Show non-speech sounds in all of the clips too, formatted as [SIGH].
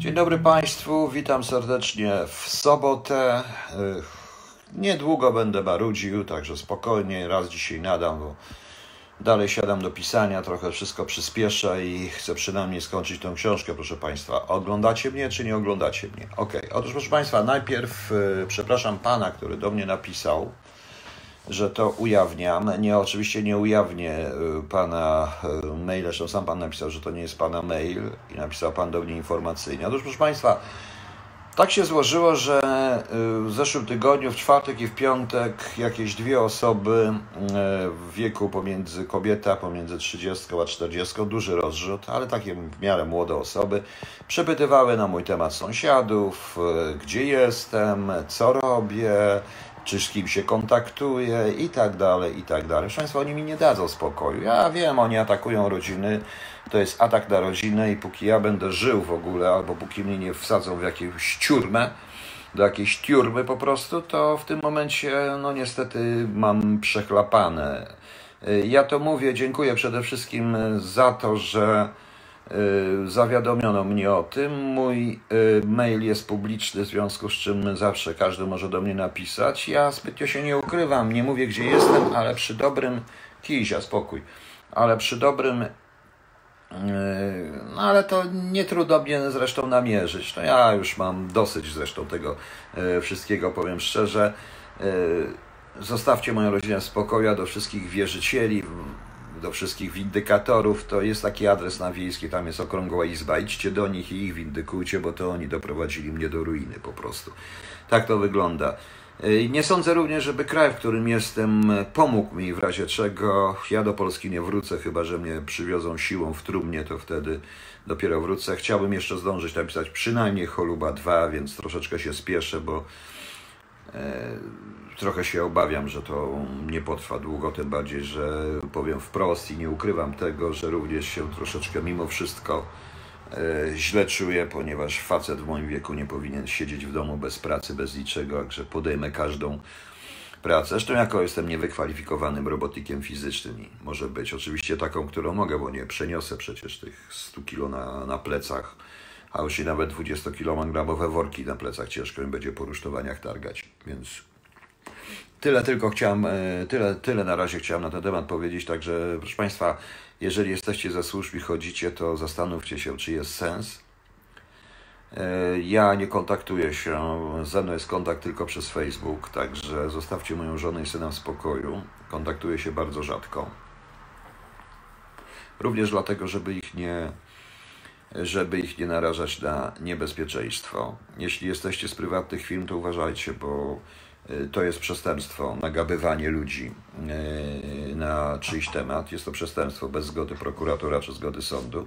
Dzień dobry Państwu, witam serdecznie w sobotę. Niedługo będę marudził, także spokojnie, raz dzisiaj nadam, bo dalej siadam do pisania, trochę wszystko przyspieszę i chcę przynajmniej skończyć tę książkę, proszę Państwa. Oglądacie mnie, czy nie oglądacie mnie? Ok, otóż proszę Państwa, najpierw y, przepraszam Pana, który do mnie napisał, że to ujawniam. Nie, oczywiście nie ujawnię y, pana y, maila, zresztą sam pan napisał, że to nie jest pana mail i napisał pan do mnie informacyjnie. Otóż, proszę państwa, tak się złożyło, że y, w zeszłym tygodniu, w czwartek i w piątek, jakieś dwie osoby w wieku pomiędzy kobieta, pomiędzy 30 a 40, duży rozrzut, ale takie w miarę młode osoby, przepytywały na mój temat sąsiadów, gdzie jestem, co robię, czy z kim się kontaktuje i tak dalej, i tak dalej. Proszę Państwa, oni mi nie dadzą spokoju. Ja wiem, oni atakują rodziny, to jest atak na rodzinę i póki ja będę żył w ogóle, albo póki mnie nie wsadzą w jakąś ciurmę, do jakiejś tiurmy po prostu, to w tym momencie, no niestety mam przechlapane. Ja to mówię, dziękuję przede wszystkim za to, że zawiadomiono mnie o tym. Mój y, mail jest publiczny, w związku z czym zawsze każdy może do mnie napisać. Ja zbytnio się nie ukrywam, nie mówię gdzie jestem, ale przy dobrym kizia, spokój, ale przy dobrym y, no ale to nie trudno mnie zresztą namierzyć. No ja już mam dosyć zresztą tego wszystkiego, powiem szczerze. Zostawcie moją rodzinę w spokoju, do wszystkich wierzycieli, do wszystkich windykatorów, to jest taki adres na wiejski, tam jest okrągła izba. Idźcie do nich i ich windykujcie, bo to oni doprowadzili mnie do ruiny po prostu. Tak to wygląda. Nie sądzę również, żeby kraj, w którym jestem, pomógł mi w razie czego. Ja do Polski nie wrócę, chyba że mnie przywiozą siłą w trumnie, to wtedy dopiero wrócę. Chciałbym jeszcze zdążyć napisać przynajmniej Choluba 2, więc troszeczkę się spieszę, bo e, trochę się obawiam, że to nie potrwa długo, tym bardziej, że powiem wprost i nie ukrywam tego, że również się troszeczkę mimo wszystko e, źle czuję, ponieważ facet w moim wieku nie powinien siedzieć w domu bez pracy, bez niczego, także podejmę każdą pracę. Zresztą jako jestem niewykwalifikowanym robotykiem fizycznym i może być oczywiście taką, którą mogę, bo nie przeniosę przecież tych 100 kilo na, na plecach, a już i nawet 20-kilogramowe worki na plecach ciężko mi będzie po rusztowaniach targać, więc Tyle tylko chciałem, e, tyle, tyle na razie chciałem na ten temat powiedzieć, także proszę Państwa, jeżeli jesteście ze służb i chodzicie, to zastanówcie się, czy jest sens. E, ja nie kontaktuję się, ze mną jest kontakt tylko przez Facebook, także zostawcie moją żonę i syna w spokoju. Kontaktuję się bardzo rzadko. Również dlatego, żeby ich nie, żeby ich nie narażać na niebezpieczeństwo. Jeśli jesteście z prywatnych firm, to uważajcie, bo to jest przestępstwo, nagabywanie ludzi y, na czyjś temat. Jest to przestępstwo bez zgody prokuratora czy zgody sądu.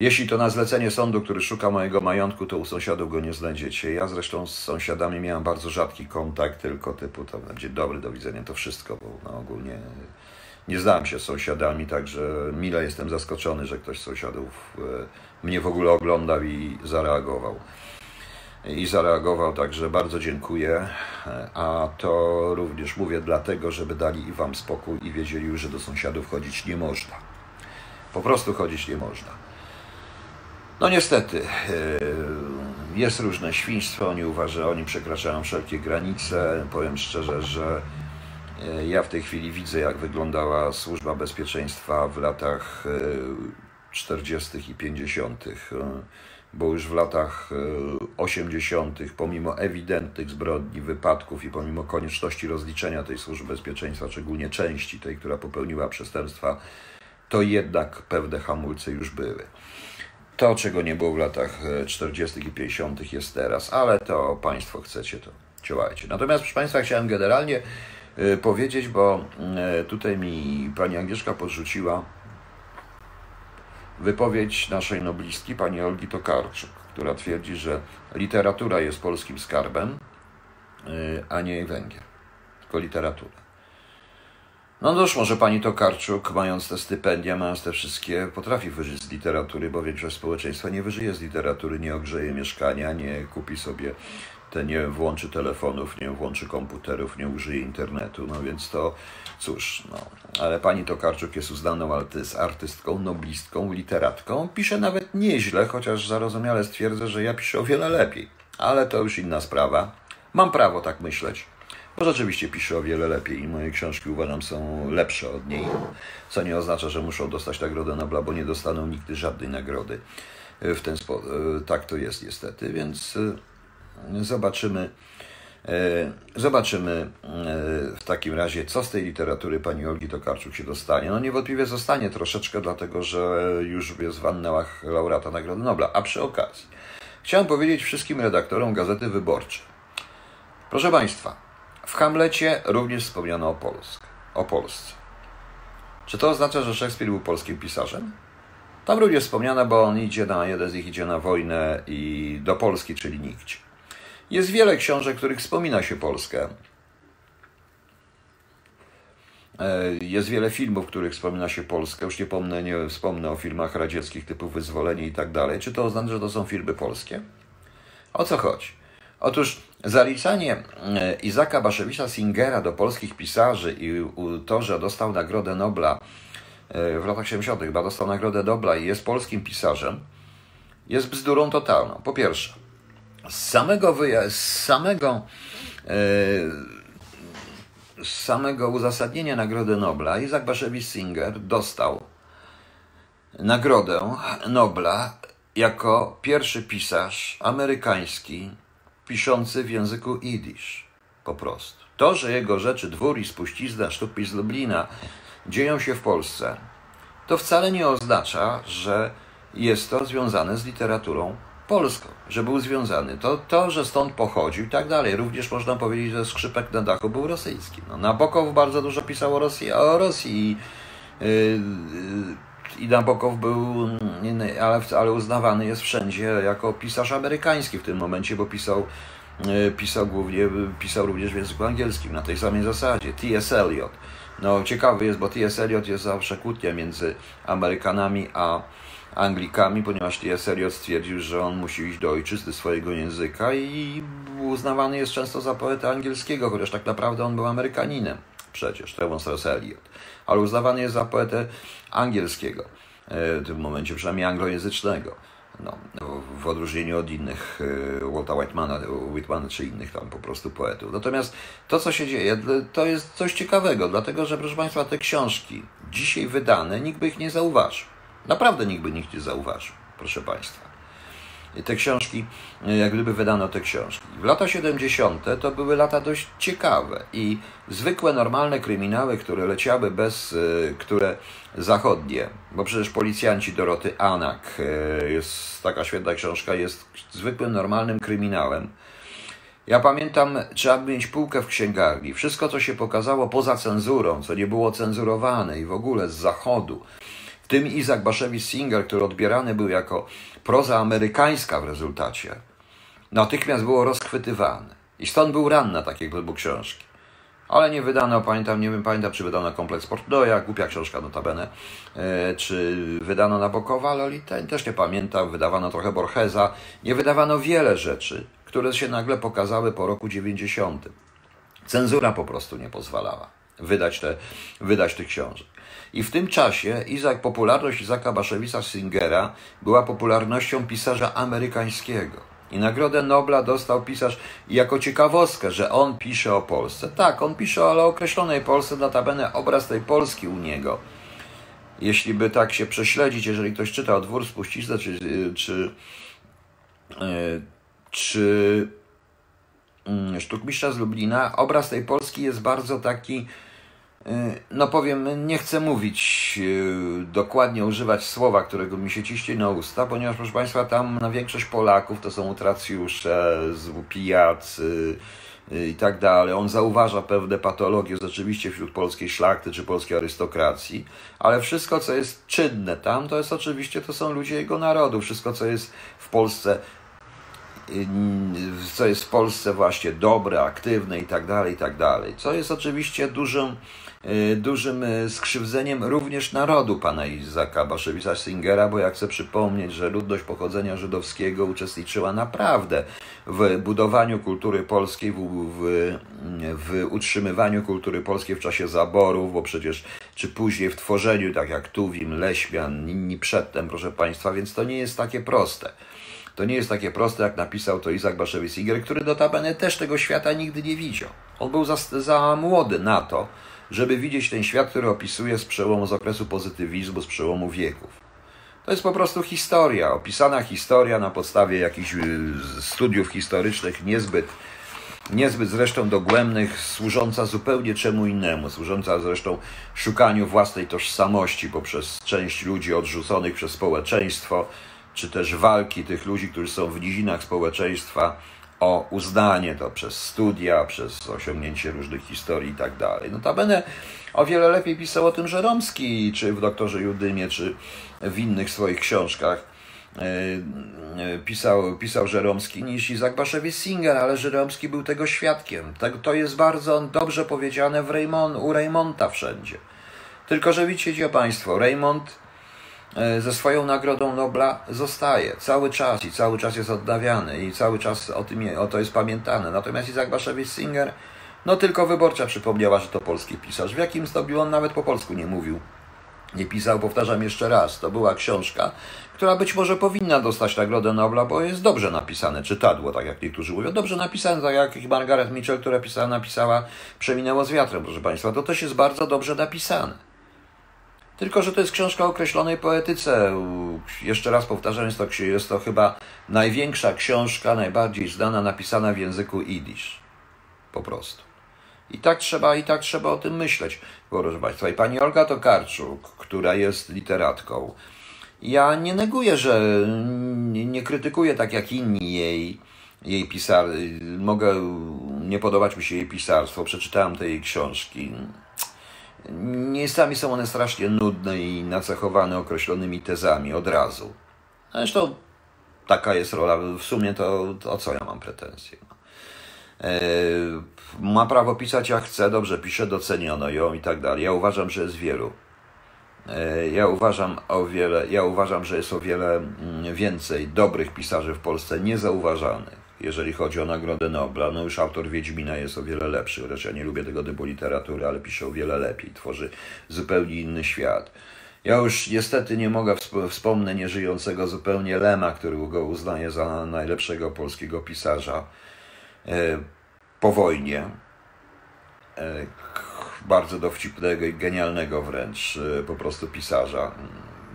Jeśli to na zlecenie sądu, który szuka mojego majątku, to u sąsiadów go nie znajdziecie. Ja zresztą z sąsiadami miałem bardzo rzadki kontakt, tylko typu to będzie dobry, do widzenia, to wszystko, bo no, ogólnie nie znałem się z sąsiadami, także mile jestem zaskoczony, że ktoś z sąsiadów y, mnie w ogóle oglądał i zareagował i zareagował, także bardzo dziękuję. A to również mówię dlatego, żeby dali i Wam spokój i wiedzieli że do sąsiadów chodzić nie można. Po prostu chodzić nie można. No niestety, e, jest różne świństwo, oni uważają, oni przekraczają wszelkie granice. Powiem szczerze, że e, ja w tej chwili widzę, jak wyglądała służba bezpieczeństwa w latach 40. E, i 50 bo już w latach 80., e, pomimo ewidentnych zbrodni, wypadków i pomimo konieczności rozliczenia tej służby bezpieczeństwa, szczególnie części tej, która popełniła przestępstwa, to jednak pewne hamulce już były. To, czego nie było w latach 40. E, i 50., jest teraz, ale to Państwo chcecie, to działajcie. Natomiast, proszę Państwa, chciałem generalnie e, powiedzieć, bo tutaj mi pani Agnieszka podrzuciła wypowiedź naszej noblistki, pani Olgi Tokarczuk, która twierdzi, że literatura jest polskim skarbem, y, a nie Węgier, tylko literatura. No cóż, może pani Tokarczuk, mając te stypendia, mając te wszystkie, potrafi wyżyć z literatury, bo większość społeczeństwa nie wyżyje z literatury, nie ogrzeje mieszkania, nie kupi sobie ten nie włączy telefonów, nie włączy komputerów, nie użyje internetu, no więc to cóż, no. Ale pani Tokarczuk jest uznaną artystką, noblistką, literatką. Pisze nawet nieźle, chociaż zarozumiale stwierdzę, że ja piszę o wiele lepiej. Ale to już inna sprawa. Mam prawo tak myśleć. Bo rzeczywiście pisze o wiele lepiej i moje książki uważam są lepsze od niej, co nie oznacza, że muszą dostać Nagrodę Nobla, bo nie dostaną nigdy żadnej nagrody. W ten sposób, tak to jest niestety, więc Zobaczymy. E, zobaczymy e, w takim razie, co z tej literatury pani Olgi Tokarczuk się dostanie. No niewątpliwie zostanie troszeczkę, dlatego że już jest w annałach laureata Nagrody Nobla. A przy okazji, chciałem powiedzieć wszystkim redaktorom Gazety Wyborczej. Proszę Państwa, w Hamlecie również wspomniano o, Polsk, o Polsce. Czy to oznacza, że Szekspir był polskim pisarzem? Tam również wspomniano, bo on idzie na, jeden z nich idzie na wojnę i do Polski, czyli nigdzie. Jest wiele książek, w których wspomina się Polskę. E, jest wiele filmów, w których wspomina się Polskę. Już nie, nie wspomnę o filmach radzieckich typu Wyzwolenie i tak dalej. Czy to oznacza, że to są filmy polskie? O co chodzi? Otóż zaliczanie e, Izaka Baszewicza Singera do polskich pisarzy i to, że dostał Nagrodę Nobla e, w latach 70., bo dostał Nagrodę Nobla i jest polskim pisarzem, jest bzdurą totalną. Po pierwsze, z samego, z samego, e, z samego uzasadnienia Nagrody Nobla Isaac Bashevis Singer dostał Nagrodę Nobla jako pierwszy pisarz amerykański piszący w języku jidysz. Po prostu. To, że jego rzeczy Dwór i Spuścizna, Sztuk z Lublina dzieją się w Polsce, to wcale nie oznacza, że jest to związane z literaturą Polską, że był związany. To, to, że stąd pochodził i tak dalej. Również można powiedzieć, że skrzypek na dachu był rosyjski. No, Nabokow bardzo dużo pisał o Rosji, o Rosji i, yy, i Nabokow był, ale, ale uznawany jest wszędzie jako pisarz amerykański w tym momencie, bo pisał, yy, pisał głównie, pisał również w języku angielskim na tej samej zasadzie. T.S. Eliot. No ciekawy jest, bo T.S. Eliot jest zawsze kłótnia między Amerykanami a Anglikami, ponieważ T.S. Eliot stwierdził, że on musi iść do ojczyzny swojego języka i uznawany jest często za poetę angielskiego, chociaż tak naprawdę on był Amerykaninem przecież, Trevor Eliot, ale uznawany jest za poetę angielskiego e, w tym momencie, przynajmniej anglojęzycznego. No, w odróżnieniu od innych, e, Walta Whitmana, Whitmana czy innych tam po prostu poetów. Natomiast to, co się dzieje, to jest coś ciekawego, dlatego że, proszę Państwa, te książki dzisiaj wydane, nikt by ich nie zauważył. Naprawdę nikt by nikt nie zauważył, proszę Państwa. Te książki, jak gdyby wydano te książki. W lata 70. to były lata dość ciekawe i zwykłe, normalne kryminały, które leciały bez, e, które zachodnie, bo przecież policjanci Doroty Anak, e, jest taka świetna książka, jest zwykłym, normalnym kryminałem. Ja pamiętam, trzeba mieć półkę w księgarni. Wszystko, co się pokazało poza cenzurą, co nie było cenzurowane i w ogóle z zachodu, tym Isaac Bashevis Singer, który odbierany był jako proza amerykańska w rezultacie, natychmiast było rozchwytywane. I stąd był ran na takiego typu książki. Ale nie wydano, pamiętam, nie wiem, pamiętam, czy wydano kompleks Portnoja, głupia książka notabene, e, czy wydano Nabokowa, Lolita, też nie pamiętam, wydawano trochę Borgesa, nie wydawano wiele rzeczy, które się nagle pokazały po roku 90. Cenzura po prostu nie pozwalała wydać, te, wydać tych książek. I w tym czasie Izak, popularność Izaka Baszewicza Singera była popularnością pisarza amerykańskiego. I Nagrodę Nobla dostał pisarz jako ciekawostkę, że on pisze o Polsce. Tak, on pisze o określonej Polsce, notabene obraz tej Polski u niego. Jeśli by tak się prześledzić, jeżeli ktoś czyta o Dwór Spuścizny, czy, czy, e, czy mm, Sztukmistrza z Lublina, obraz tej Polski jest bardzo taki Y, no powiem, nie chcę mówić y, dokładnie, używać słowa, którego mi się ciśnie na usta, ponieważ proszę Państwa, tam na większość Polaków to są utracjusze, pijacy y, i tak dalej. On zauważa pewne patologie rzeczywiście wśród polskiej szlachty czy polskiej arystokracji, ale wszystko, co jest czynne tam, to jest oczywiście, to są ludzie jego narodu. Wszystko, co jest w Polsce co jest w Polsce właśnie dobre, aktywne i tak dalej, i tak dalej. Co jest oczywiście dużym, y, dużym y, skrzywdzeniem również narodu pana Izaka Baszewicza Singera, bo ja chcę przypomnieć, że ludność pochodzenia żydowskiego uczestniczyła naprawdę w budowaniu kultury polskiej, w, w, w utrzymywaniu kultury polskiej w czasie zaborów, bo przecież czy później w tworzeniu, tak jak Tuwim, Leśmian, inni przedtem, proszę Państwa, więc to nie jest takie proste. To nie jest takie proste, jak napisał to Isaac Bashevis Iger, który notabene też tego świata nigdy nie widział. On był za, za młody na to, żeby widzieć ten świat, który opisuje z przełomu, z okresu pozytywizmu, z przełomu wieków. To jest po prostu historia, opisana historia na podstawie jakichś y, studiów historycznych niezbyt, niezbyt zresztą dogłębnych, służąca zupełnie czemu innemu, służąca zresztą szukaniu własnej tożsamości poprzez część ludzi odrzuconych przez społeczeństwo, czy też walki tych ludzi, którzy są w nizinach społeczeństwa o uznanie to przez studia, przez osiągnięcie różnych historii i tak dalej. Notabene o wiele lepiej pisał o tym Żeromski, czy w Doktorze Judymie, czy w innych swoich książkach. E, e, pisał, pisał Żeromski niż Izak Baszewiec-Singer, ale Żeromski był tego świadkiem. Tak, to jest bardzo dobrze powiedziane w Raymond, u Raymonta wszędzie. Tylko, że widzicie Państwo, Raymond ze swoją nagrodą Nobla zostaje cały czas i cały czas jest odnawiany i cały czas o, tym, o to jest pamiętane. Natomiast Izak Baszewicz-Singer, no tylko wyborcza przypomniała, że to polski pisarz. W jakim stopniu on nawet po polsku nie mówił. Nie pisał, powtarzam jeszcze raz, to była książka, która być może powinna dostać Nagrodę Nobla, bo jest dobrze napisane, czytadło, tak jak niektórzy mówią. Dobrze napisane, tak jak Margaret Mitchell, która pisała, napisała Przeminęło z wiatrem, proszę Państwa. To też jest bardzo dobrze napisane. Tylko, że to jest książka o określonej poetyce. Jeszcze raz powtarzam, jest to, jest to chyba największa książka, najbardziej znana, napisana w języku idisz. Po prostu. I tak trzeba, i tak trzeba o tym myśleć, proszę Państwa. I pani Olga Tokarczuk, która jest literatką, ja nie neguję, że nie, krytykuję tak jak inni jej, jej pisar. Mogę nie podobać mi się jej pisarstwo. Przeczytałem te jej książki. Miejscami są one strasznie nudne i nacechowane określonymi tezami od razu. Zresztą taka jest rola. W sumie to, o co ja mam pretensje? No. E, ma prawo pisać jak chce, dobrze pisze, doceniono ją i tak dalej. Ja uważam, że jest wielu. E, ja uważam, o wiele, ja uważam, że jest o wiele mm, więcej dobrych pisarzy w Polsce niezauważanych jeżeli chodzi o Nagrodę Nobla. No już autor Wiedźmina jest o wiele lepszy, chociaż ja nie lubię tego typu literatury, ale pisze o wiele lepiej, tworzy zupełnie inny świat. Ja już niestety nie mogę wspomnę nieżyjącego zupełnie Lema, który go uznaje za najlepszego polskiego pisarza e, po wojnie. E, bardzo dowcipnego i genialnego wręcz e, po prostu pisarza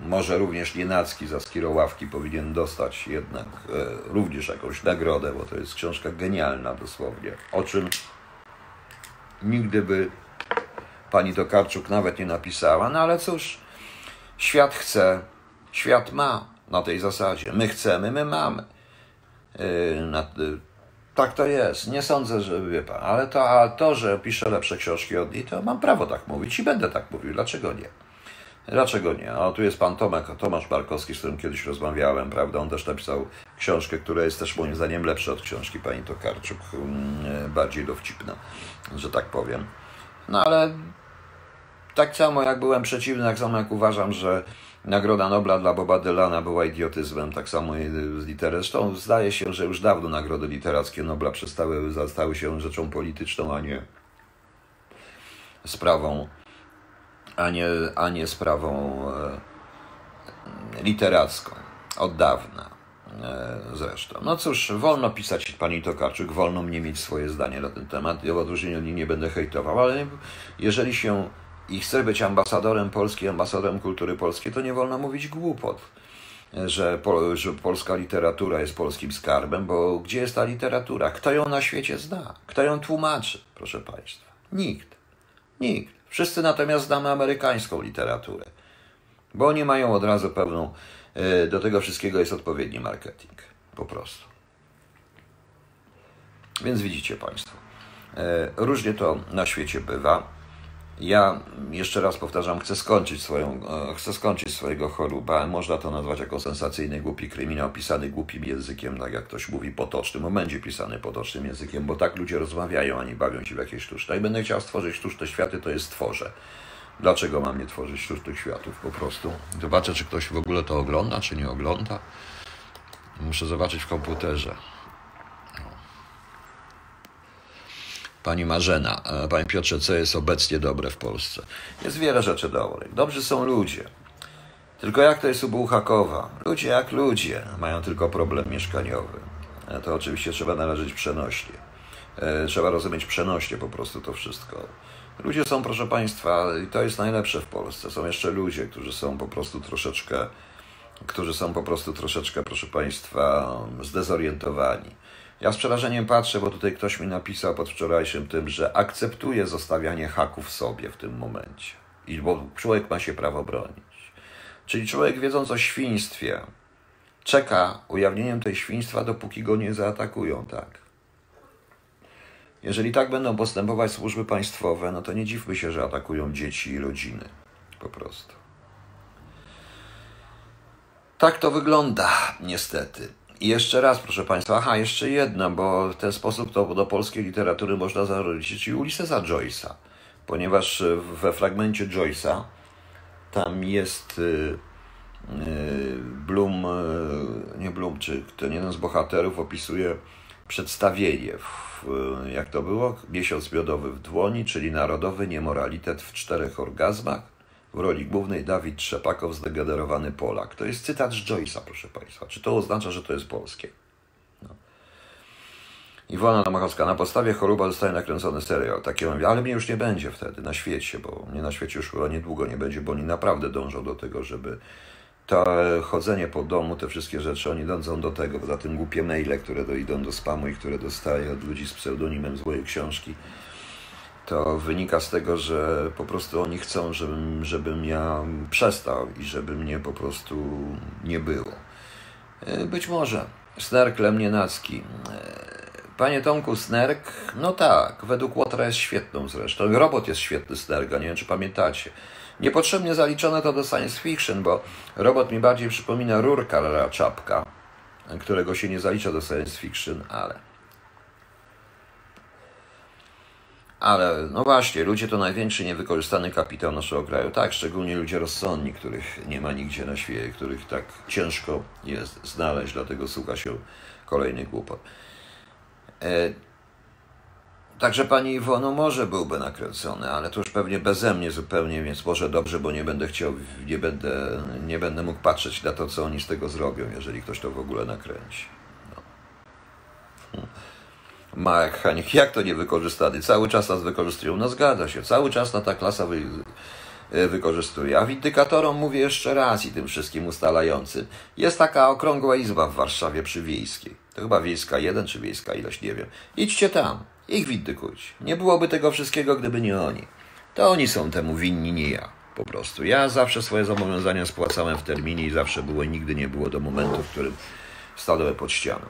może również Nienacki za Skirowawki powinien dostać jednak e, również jakąś nagrodę, bo to jest książka genialna dosłownie, o czym nigdy by pani Tokarczuk nawet nie napisała, no ale cóż, świat chce, świat ma na tej zasadzie. My chcemy, my mamy. E, na, tak to jest. Nie sądzę, że wie pan, ale to, a to, że piszę lepsze książki od niej, to mam prawo tak mówić i będę tak mówił. Dlaczego nie? Dlaczego nie? O, tu jest pan Tomek, Tomasz Barkowski, z którym kiedyś rozmawiałem, prawda? On też napisał książkę, która jest też moim zdaniem lepsza od książki pani Tokarczuk, mm, bardziej dowcipna, że tak powiem. No ale tak samo jak byłem przeciwny, tak samo jak uważam, że Nagroda Nobla dla Boba Dylana była idiotyzmem, tak samo z literatury. Zresztą zdaje się, że już dawno nagrody literackie Nobla przestały, stały się rzeczą polityczną, a nie sprawą a nie, a nie sprawą e, literacką. Od dawna e, zresztą. No cóż, wolno pisać pani Tokarczuk, wolno mnie mieć swoje zdanie na ten temat. Ja w odróżnieniu od niej nie będę hejtował, ale jeżeli się i chce być ambasadorem Polski, ambasadorem kultury polskiej, to nie wolno mówić głupot. Że, że polska literatura jest polskim skarbem, bo gdzie jest ta literatura? Kto ją na świecie zna? Kto ją tłumaczy, proszę Państwa? Nikt. Nikt. Wszyscy natomiast znamy amerykańską literaturę, bo oni mają od razu pełną, e, do tego wszystkiego jest odpowiedni marketing, po prostu. Więc widzicie Państwo, e, różnie to na świecie bywa. Ja jeszcze raz powtarzam, chcę skończyć swoją, e, chcę skończyć swojego choruba. Można to nazwać jako sensacyjny, głupi kryminał pisany głupim językiem, tak jak ktoś mówi potocznym, będzie pisany potocznym językiem, bo tak ludzie rozmawiają, a nie bawią się w jakieś sztuczne. I będę chciał stworzyć sztuczne światy, to jest stworzę. Dlaczego mam nie tworzyć sztucznych światów po prostu? Zobaczę, czy ktoś w ogóle to ogląda, czy nie ogląda. Muszę zobaczyć w komputerze. Pani Marzena, e, Panie Piotrze, co jest obecnie dobre w Polsce? Jest wiele rzeczy dobrych. Dobrzy są ludzie. Tylko jak to jest u Bułhakowa? Ludzie jak ludzie mają tylko problem mieszkaniowy. E, to oczywiście trzeba należeć przenośnie. E, trzeba rozumieć przenośnie po prostu to wszystko. Ludzie są, proszę Państwa, i to jest najlepsze w Polsce. Są jeszcze ludzie, którzy są po prostu troszeczkę, którzy są po prostu troszeczkę, proszę Państwa, zdezorientowani. Ja z przerażeniem patrzę, bo tutaj ktoś mi napisał pod wczorajszym tym, że akceptuje zostawianie haków sobie w tym momencie. I bo człowiek ma się prawo bronić. Czyli człowiek wiedząc o świństwie, czeka ujawnieniem tej świństwa, dopóki go nie zaatakują, tak. Jeżeli tak będą postępować służby państwowe, no to nie dziwmy się, że atakują dzieci i rodziny. Po prostu. Tak to wygląda, niestety. I jeszcze raz, proszę Państwa, aha, jeszcze jedno, bo w ten sposób to do polskiej literatury można zarodzić i Ulyssesa Joyce'a, ponieważ we fragmencie Joyce'a tam jest y, y, Bloom, y, nie Bloom, czy ten jeden z bohaterów opisuje przedstawienie, w, jak to było, miesiąc miodowy w dłoni, czyli narodowy niemoralitet w czterech orgazmach, w roli głównej Dawid Trzepakow, zdegenerowany Polak. To jest cytat z Joyce'a, proszę Państwa. Czy to oznacza, że to jest polskie? No. Iwona Namachowska, na podstawie choroba zostaje nakręcony serial. Takie mówię, ale mnie już nie będzie wtedy na świecie, bo mnie na świecie już chyba niedługo nie będzie, bo oni naprawdę dążą do tego, żeby to chodzenie po domu, te wszystkie rzeczy, oni dążą do tego, poza tym głupie maile, które dojdą do spamu i które dostaję od ludzi z pseudonimem złej książki, to wynika z tego, że po prostu oni chcą, żebym, żebym ja przestał i żeby mnie po prostu nie było. E, być może. Snerk Lemnienacki. E, panie Tomku, Snerk, no tak, według Łotra jest świetną zresztą. Robot jest świetny Snerga, nie wiem czy pamiętacie. Niepotrzebnie zaliczone to do science fiction, bo robot mi bardziej przypomina Rurka Czapka, którego się nie zalicza do science fiction, ale... Ale no właśnie, ludzie to największy niewykorzystany kapitał naszego kraju. Tak, szczególnie ludzie rozsądni, których nie ma nigdzie na świecie, których tak ciężko jest znaleźć, dlatego słucha się kolejny głupot. E, także pani Iwono może byłby nakręcony, ale to już pewnie beze mnie zupełnie, więc może dobrze, bo nie będę chciał, nie będę, nie będę mógł patrzeć na to, co oni z tego zrobią, jeżeli ktoś to w ogóle nakręci. No. Marek Hanik, jak to niewykorzystany? Cały czas nas wykorzystują. No zgadza się, cały czas na ta klasa wy, e, wykorzystuje. A windykatorom mówię jeszcze raz i tym wszystkim ustalającym. Jest taka okrągła izba w Warszawie przy Wiejskiej. To chyba Wiejska 1 czy Wiejska ilość, nie wiem. Idźcie tam, ich windykujcie. Nie byłoby tego wszystkiego, gdyby nie oni. To oni są temu winni, nie ja. Po prostu. Ja zawsze swoje zobowiązania spłacałem w terminie i zawsze było, nigdy nie było do momentu, w którym stanąłem pod ścianą.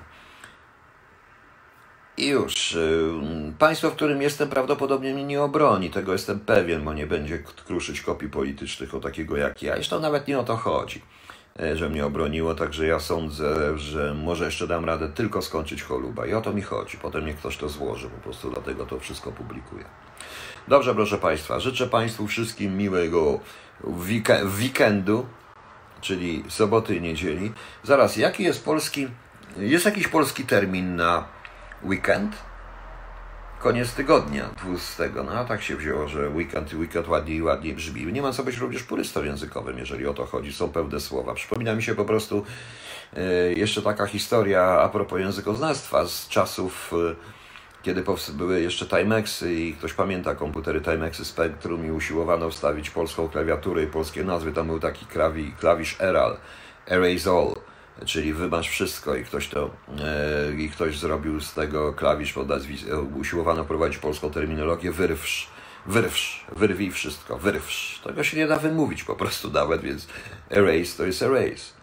I już. Y, państwo, w którym jestem, prawdopodobnie mnie nie obroni. Tego jestem pewien, bo nie będzie kruszyć kopii politycznych o takiego jak ja. Zresztą nawet nie o to chodzi, e, że mnie obroniło. Także ja sądzę, że może jeszcze dam radę tylko skończyć choluba. I o to mi chodzi. Potem niech ktoś to złoży. Po prostu dlatego to wszystko publikuję. Dobrze, proszę Państwa. Życzę Państwu wszystkim miłego weekendu, czyli soboty i niedzieli. Zaraz, jaki jest polski... Jest jakiś polski termin na weekend, koniec tygodnia tłustego. No a tak się wzięło, że weekend i weekend ładniej ładniej brzmi. Nie ma co być również purystą językowym, jeżeli o to chodzi. Są pełne słowa. Przypomina mi się po prostu yy, jeszcze taka historia a propos językoznawstwa z czasów, yy, kiedy były jeszcze Timexy i ktoś pamięta komputery Timexy Spectrum i usiłowano wstawić polską klawiaturę i polskie nazwy. Tam był taki klawisz Eral, Erase All czyli wymasz wszystko i ktoś to e, i ktoś zrobił z tego klawisz pod nazwiskiem, usiłowano prowadzić polską terminologię wyrwsz, wyrwsz, wyrwij wszystko, wyrwsz. Tego się nie da wymówić po prostu nawet, więc erase to jest erase.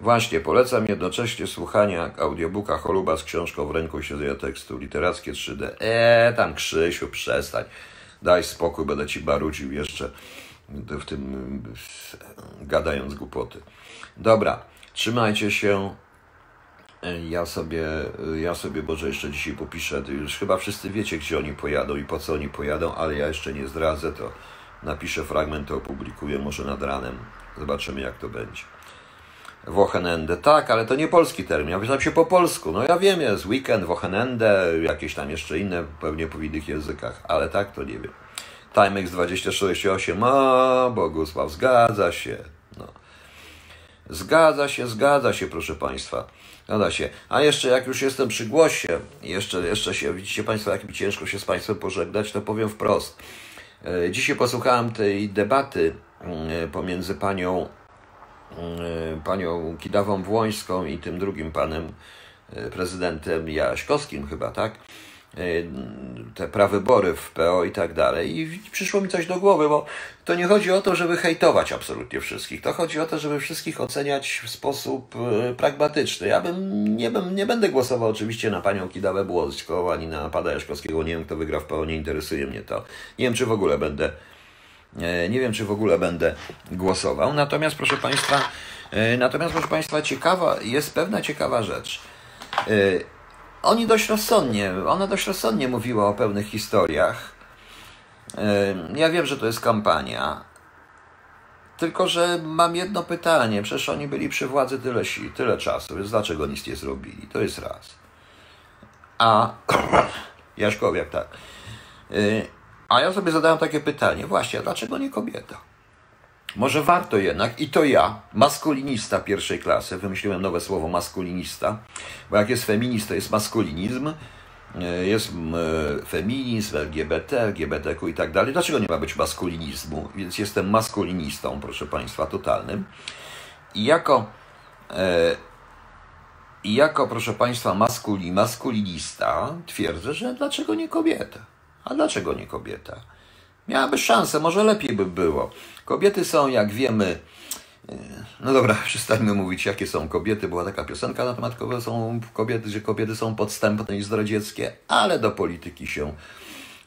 Właśnie, polecam jednocześnie słuchania audiobooka Choluba z książką w ręku siedzenia tekstu literackie 3D. Eee, tam Krzysiu, przestań. Daj spokój, będę ci barudził jeszcze w tym gadając głupoty. Dobra, trzymajcie się. Ja sobie, ja sobie Boże jeszcze dzisiaj popiszę. Już chyba wszyscy wiecie, gdzie oni pojadą i po co oni pojadą, ale ja jeszcze nie zdradzę. To napiszę fragment, to opublikuję może nad ranem. Zobaczymy, jak to będzie. Wochenende, tak, ale to nie polski termin. Ja wyznam się po polsku. No ja wiem, jest weekend, Wochenende, jakieś tam jeszcze inne, pewnie po innych językach, ale tak to nie wiem. Timex 2068, a Bogusław, zgadza się. Zgadza się, zgadza się, proszę Państwa. Zgadza się. A jeszcze jak już jestem przy głosie, jeszcze, jeszcze się, widzicie Państwo, jak mi ciężko się z Państwem pożegnać, to powiem wprost. E, dzisiaj posłuchałem tej debaty mm, pomiędzy panią, mm, panią Kidawą Włońską i tym drugim panem e, prezydentem Jaśkowskim chyba, tak? Y, te prawybory w PO i tak dalej. I przyszło mi coś do głowy, bo to nie chodzi o to, żeby hejtować absolutnie wszystkich. To chodzi o to, żeby wszystkich oceniać w sposób y, pragmatyczny. Ja bym nie, bym, nie będę głosował oczywiście na panią Kidawę Błoską, ani na Pada Jaszkowskiego. Nie wiem, kto wygra w PO, nie interesuje mnie to. Nie wiem, czy w ogóle będę y, nie wiem, czy w ogóle będę głosował. Natomiast, proszę Państwa, natomiast, proszę Państwa, ciekawa, jest pewna ciekawa rzecz oni dość rozsądnie, ona dość rozsądnie mówiła o pewnych historiach. Ja wiem, że to jest kampania. Tylko, że mam jedno pytanie. Przecież oni byli przy władzy tyle, tyle czasu, więc dlaczego nic nie zrobili? To jest raz. A [COUGHS] Jaśkowiak, tak. Y, a ja sobie zadałem takie pytanie, właśnie, dlaczego nie kobieta? Może warto jednak, i to ja, maskulinista pierwszej klasy, wymyśliłem nowe słowo maskulinista, bo jak jest feminist, to jest maskulinizm, e, jest e, feminizm, LGBT, LGBTQ i tak dalej. Dlaczego nie ma być maskulinizmu? Więc jestem maskulinistą, proszę Państwa, totalnym. I jako, e, i jako proszę Państwa, maskuli, maskulinista twierdzę, że dlaczego nie kobieta? A dlaczego nie kobieta? Miałaby szansę, może lepiej by było. Kobiety są, jak wiemy, e, no dobra, [LAUGHS] przestańmy mówić, jakie są kobiety. Była taka piosenka na temat są kobiety, że kobiety są podstępne i zdradzieckie, ale do polityki się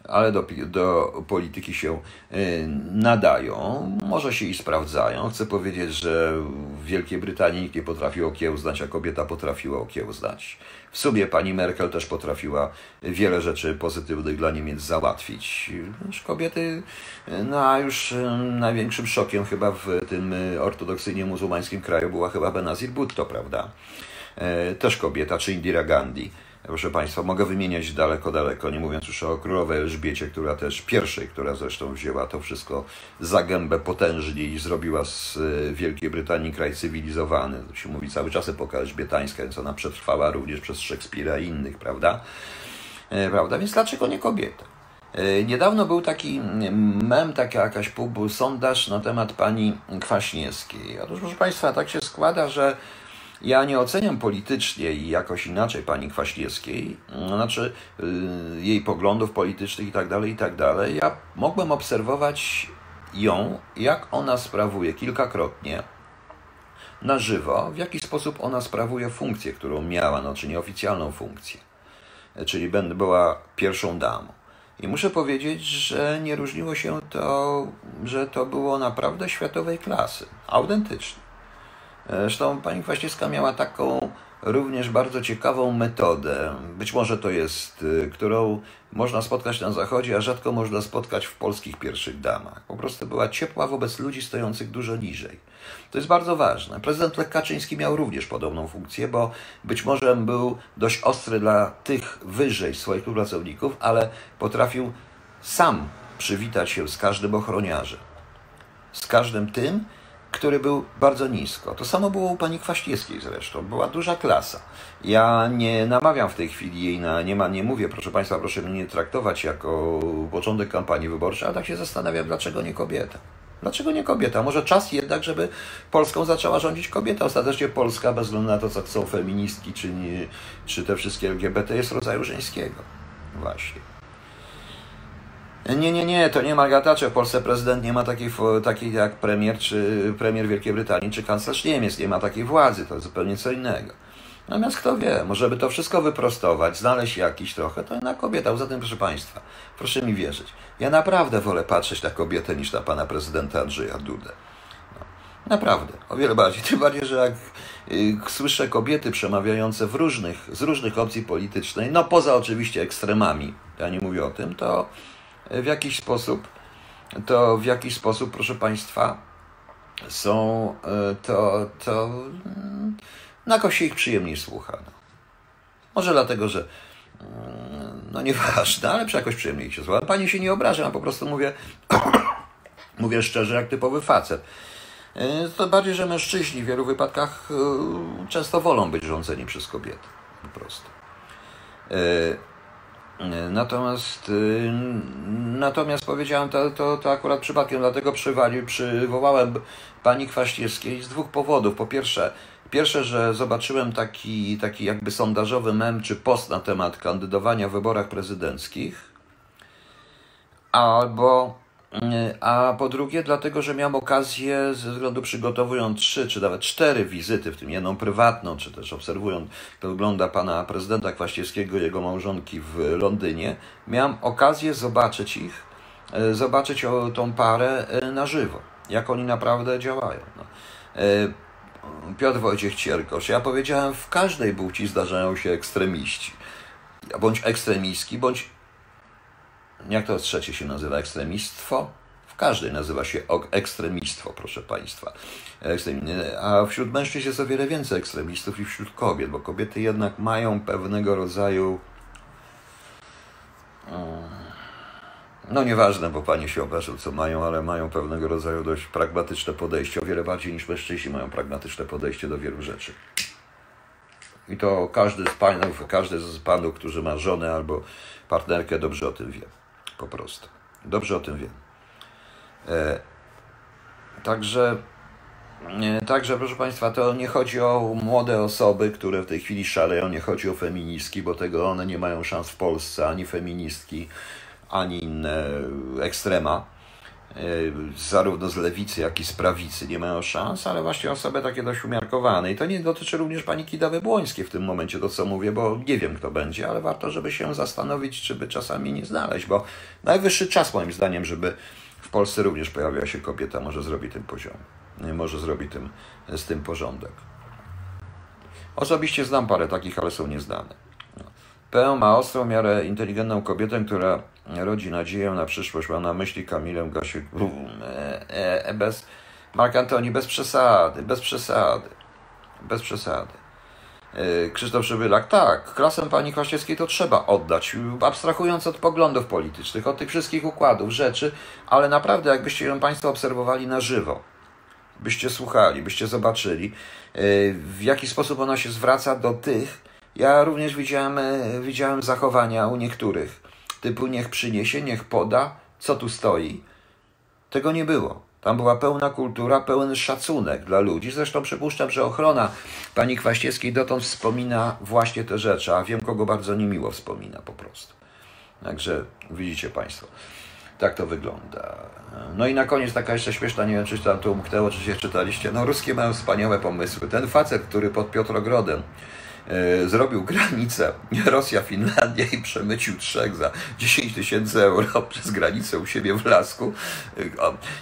ale do, do polityki się y, nadają, może się i sprawdzają. Chcę powiedzieć, że w Wielkiej Brytanii nikt nie potrafił okiełznać, a kobieta potrafiła okiełznać. W sumie pani Merkel też potrafiła wiele rzeczy pozytywnych dla Niemiec załatwić. Kobiety, no a już największym szokiem chyba w tym ortodoksyjnie muzułmańskim kraju była chyba Benazir Bhutto, prawda? E, też kobieta, czy Indira Gandhi. Proszę Państwa, mogę wymieniać daleko, daleko, nie mówiąc już o królowej Elżbiecie, która też pierwszej, która zresztą wzięła to wszystko za gębę potężnie i zrobiła z e, Wielkiej Brytanii kraj cywilizowany. To się mówi cały czas epoka elżbietańska, więc ona przetrwała również przez Szekspira i innych, prawda? E, prawda? Więc dlaczego nie kobieta? E, niedawno był taki mem, taka jakaś sondaż na temat pani Kwaśniewskiej. Otóż, proszę Państwa, tak się składa, że ja nie oceniam politycznie i jakoś inaczej pani Kwaśniewskiej, znaczy yy, jej poglądów politycznych i tak dalej, i tak dalej. Ja mogłem obserwować ją, jak ona sprawuje kilkakrotnie na żywo, w jaki sposób ona sprawuje funkcję, którą miała, no, czy nieoficjalną funkcję. Czyli była pierwszą damą. I muszę powiedzieć, że nie różniło się to, że to było naprawdę światowej klasy, autentycznie. Zresztą pani Kwaśniewska miała taką również bardzo ciekawą metodę. Być może to jest, y, którą można spotkać na Zachodzie, a rzadko można spotkać w polskich pierwszych damach. Po prostu była ciepła wobec ludzi stojących dużo niżej. To jest bardzo ważne. Prezydent Lech Kaczyński miał również podobną funkcję, bo być może był dość ostry dla tych wyżej swoich współpracowników, ale potrafił sam przywitać się z każdym ochroniarzem. Z każdym tym, który był bardzo nisko. To samo było u pani Kwaśniewskiej zresztą. Była duża klasa. Ja nie namawiam w tej chwili jej na, nie, ma, nie mówię, proszę Państwa, proszę mnie nie traktować jako początek kampanii wyborczej, ale tak się zastanawiam, dlaczego nie kobieta. Dlaczego nie kobieta? Może czas jednak, żeby Polską zaczęła rządzić kobieta. Ostatecznie Polska, bez względu na to, co chcą feministki, czy, nie, czy te wszystkie LGBT, jest rodzaju żeńskiego. Właśnie. Nie, nie, nie, to nie Margaret Thatcher. W Polsce prezydent nie ma takiej, takiej jak premier, czy premier Wielkiej Brytanii, czy kanclerz Niemiec. Nie ma takiej władzy, to zupełnie co innego. Natomiast kto wie, może by to wszystko wyprostować, znaleźć jakiś trochę, to na kobieta. Poza tym, proszę Państwa, proszę mi wierzyć, ja naprawdę wolę patrzeć na kobietę niż na pana prezydenta Andrzeja Dudę. No, naprawdę, o wiele bardziej. [LAUGHS] Tym bardziej, że jak y, słyszę kobiety przemawiające w różnych, z różnych opcji politycznej, no poza oczywiście ekstremami, ja nie mówię o tym, to w jakiś sposób, to w jakiś sposób, proszę Państwa, są, y, to, to mm, na jakoś się ich przyjemniej słucha. No. Może dlatego, że mm, no nieważne, ale przy jakoś przyjemniej się słucha. Pani się nie obraża, ja po prostu mówię, [COUGHS] mówię szczerze, jak typowy facet. Y, to bardziej, że mężczyźni w wielu wypadkach y, często wolą być rządzeni przez kobiety. Po prostu. Natomiast, natomiast powiedziałem to, to, to akurat przypadkiem, dlatego przywalił, przywołałem pani Kwaśniewskiej z dwóch powodów. Po pierwsze, pierwsze, że zobaczyłem taki, taki jakby sondażowy mem czy post na temat kandydowania w wyborach prezydenckich, albo a po drugie, dlatego, że miałem okazję, ze względu przygotowując trzy, czy nawet cztery wizyty, w tym jedną prywatną, czy też obserwując, jak wygląda pana prezydenta Kwaściewskiego i jego małżonki w Londynie, miałem okazję zobaczyć ich, e, zobaczyć tą parę e, na żywo, jak oni naprawdę działają. No. Piotr Wojciech Cierkosz, ja powiedziałem, w każdej płci zdarzają się ekstremiści, bądź ekstremistki, bądź jak to trzecie się nazywa? Ekstremistwo? W każdej nazywa się ekstremistwo, proszę Państwa. A wśród mężczyzn jest o wiele więcej ekstremistów niż wśród kobiet, bo kobiety jednak mają pewnego rodzaju. No nieważne, bo panie się obrażą, co mają, ale mają pewnego rodzaju dość pragmatyczne podejście, o wiele bardziej niż mężczyźni mają pragmatyczne podejście do wielu rzeczy. I to każdy z panów, każdy z panów, którzy ma żonę albo partnerkę, dobrze o tym wie po prostu. Dobrze o tym wiem. E, także, e, także, proszę Państwa, to nie chodzi o młode osoby, które w tej chwili szaleją, nie chodzi o feministki, bo tego one nie mają szans w Polsce, ani feministki, ani inne ekstrema E, zarówno z lewicy, jak i z prawicy nie mają szans, ale właśnie osoby takie dość umiarkowane. I to nie dotyczy również pani Kidawy Błońskiej w tym momencie, to co mówię, bo nie wiem kto będzie, ale warto, żeby się zastanowić, czy by czasami nie znaleźć, bo najwyższy czas moim zdaniem, żeby w Polsce również pojawiła się kobieta, może zrobi tym poziom, może zrobi tym, z tym porządek. Osobiście znam parę takich, ale są nieznane. P ma ostrą miarę inteligentną kobietę, która rodzi nadzieję na przyszłość. Mam na myśli Kamilę Gasiuk. E, e, bez, Mark Antoni, bez przesady, bez przesady, bez przesady. E, Krzysztof Przybylak, tak, klasę pani Kwaśniewskiej to trzeba oddać, abstrahując od poglądów politycznych, od tych wszystkich układów, rzeczy, ale naprawdę jakbyście ją Państwo obserwowali na żywo, byście słuchali, byście zobaczyli, e, w jaki sposób ona się zwraca do tych, ja również widziałem, e, widziałem zachowania u niektórych, typu niech przyniesie, niech poda, co tu stoi. Tego nie było. Tam była pełna kultura, pełen szacunek dla ludzi. Zresztą przypuszczam, że ochrona pani Kwaściewskiej dotąd wspomina właśnie te rzeczy, a wiem, kogo bardzo niemiło wspomina po prostu. Także widzicie Państwo, tak to wygląda. No i na koniec taka jeszcze śmieszna, nie wiem czy tam to umknęło, czy się czytaliście. No ruskie mają wspaniałe pomysły. Ten facet, który pod Piotrogrodem zrobił granicę [LAUGHS] Rosja-Finlandia i przemycił trzech za 10 tysięcy euro [LAUGHS] przez granicę u siebie w Lasku. E,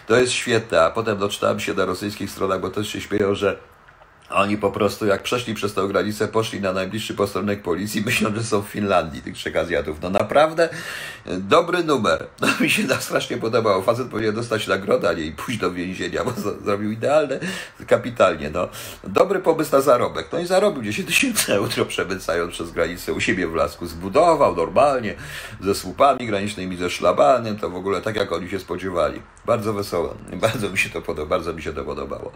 to jest świetne, a potem doczytałem się na rosyjskich stronach, bo też się śmieją, że oni po prostu, jak przeszli przez tę granicę, poszli na najbliższy posterunek policji, [LAUGHS] myślą, że są w Finlandii, tych trzech Azjatów. No naprawdę dobry numer. [LAUGHS] No, mi się tak strasznie podobało. Facet powinien dostać nagrodę, a nie i pójść do więzienia, bo zrobił idealne, kapitalnie. No. Dobry pomysł na zarobek. No i zarobił 10 tysięcy euro, przemycając przez granicę u siebie w Lasku. Zbudował normalnie, ze słupami granicznymi, ze szlabanem, to w ogóle tak, jak oni się spodziewali. Bardzo wesoło. Bardzo mi się to podobało. Bardzo mi się to podobało.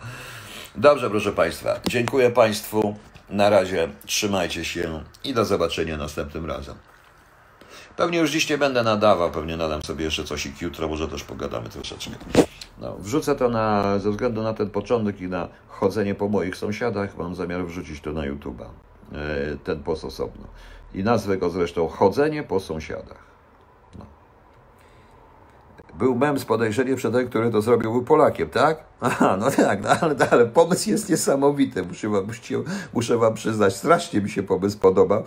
Dobrze, proszę Państwa. Dziękuję Państwu. Na razie trzymajcie się i do zobaczenia następnym razem. Pewnie już dziś nie będę nadawał, pewnie nadam sobie jeszcze coś i jutro, może też pogadamy troszeczkę. No, wrzucę to na, ze względu na ten początek i na chodzenie po moich sąsiadach, mam zamiar wrzucić to na YouTube'a, e, ten post osobno. I nazwę go zresztą Chodzenie po sąsiadach. No. był mem z podejrzeniem, że ten, który to zrobił, był Polakiem, tak? Aha, no tak, no ale, no, ale pomysł jest niesamowity, muszę wam, muszę, wam przyznać, strasznie mi się pomysł podobał.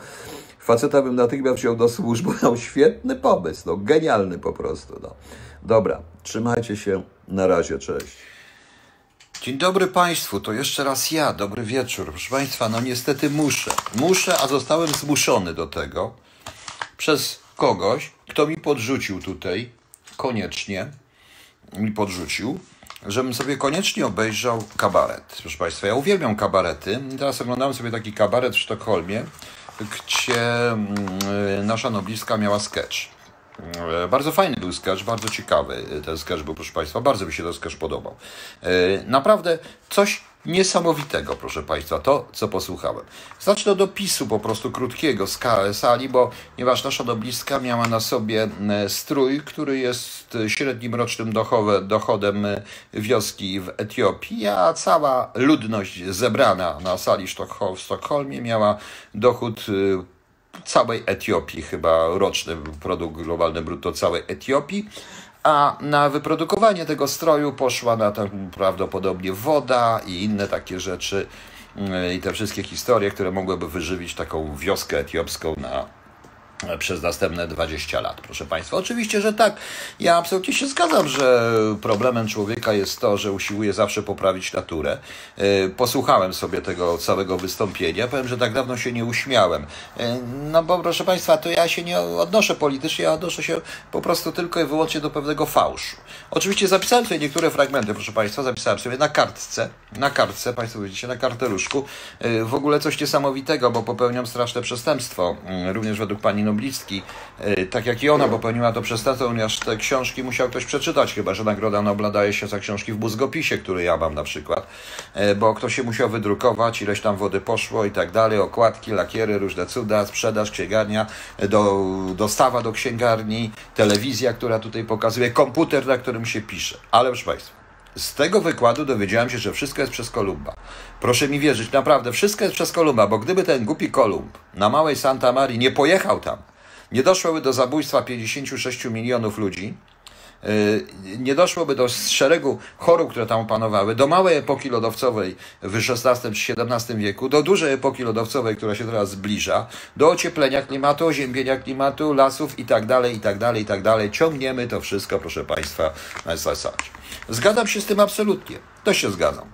Faceta bym natychmiast wziął do służby, miał [LAUGHS] świetny pomysł, no genialny po prostu. No. Dobra, trzymajcie się, na razie, cześć. Dzień dobry Państwu, to jeszcze raz ja, dobry wieczór. Proszę Państwa, no niestety muszę. Muszę, a zostałem zmuszony do tego przez kogoś, kto mi podrzucił tutaj, koniecznie mi podrzucił, żebym sobie koniecznie obejrzał kabaret. Proszę Państwa, ja uwielbiam kabarety. Teraz oglądałem sobie taki kabaret w Sztokholmie, gdzie mm, nasza nobliska miała sketch. E, bardzo fajny był sketch, bardzo ciekawy ten sketch był, proszę Państwa. Bardzo mi się ten sketch podobał. E, naprawdę coś niesamowitego, proszę Państwa, to co posłuchałem. Zacznę od opisu po prostu krótkiego z sali, bo ponieważ nasza nobliska miała na sobie strój, który jest średnim rocznym dochodem wioski w Etiopii, a cała ludność zebrana na sali w Sztokholmie miała dochód y, całej Etiopii, chyba roczny produkt globalny brutto całej Etiopii, a na wyprodukowanie tego stroju poszła na tam prawdopodobnie woda i inne takie rzeczy y, i te wszystkie historie, które mogłyby wyżywić taką wioskę etiopską na przez następne 20 lat, proszę Państwa. Oczywiście, że tak. Ja absolutnie się zgadzam, że problemem człowieka jest to, że usiłuje zawsze poprawić naturę. E, posłuchałem sobie tego całego wystąpienia. Powiem, że tak dawno się nie uśmiałem. E, no bo, proszę Państwa, to ja się nie odnoszę politycznie, ja odnoszę się po prostu tylko i wyłącznie do pewnego fałszu. Oczywiście zapisałem sobie niektóre fragmenty, proszę Państwa, zapisałem sobie na kartce, na kartce, Państwo widzicie, na karteluszku. E, w ogóle coś niesamowitego, bo popełniam straszne przestępstwo, mm, również według Pani noblistki, e, tak jak i ona popełniła to przestępstwo, ponieważ te książki musiał ktoś przeczytać, chyba że Nagroda Nobla daje się za książki w mózgopisie, który ja mam na przykład, e, bo ktoś się musiał wydrukować, ileś tam wody poszło i tak dalej, okładki, lakiery, różne cuda, sprzedaż, księgarnia, e, do, dostawa do księgarni, telewizja, która tutaj pokazuje, komputer, na którym się pisze. Ale proszę Państwa, z tego wykładu dowiedziałem się, że wszystko jest przez Kolumba. Proszę mi wierzyć, naprawdę, wszystko jest przez Kolumba, bo gdyby ten głupi Kolumb na małej Santa Marii nie pojechał tam, nie doszłoby do zabójstwa 56 milionów ludzi, nie doszłoby do szeregu chorób, które tam panowały, do małej epoki lodowcowej w XVI czy XVII wieku, do dużej epoki lodowcowej, która się teraz zbliża, do ocieplenia klimatu, oziębienia klimatu, lasów i tak dalej, i tak dalej, i tak dalej. Ciągniemy to wszystko, proszę Państwa, na zasadzie. Zgadzam się z tym absolutnie. To się zgadzam.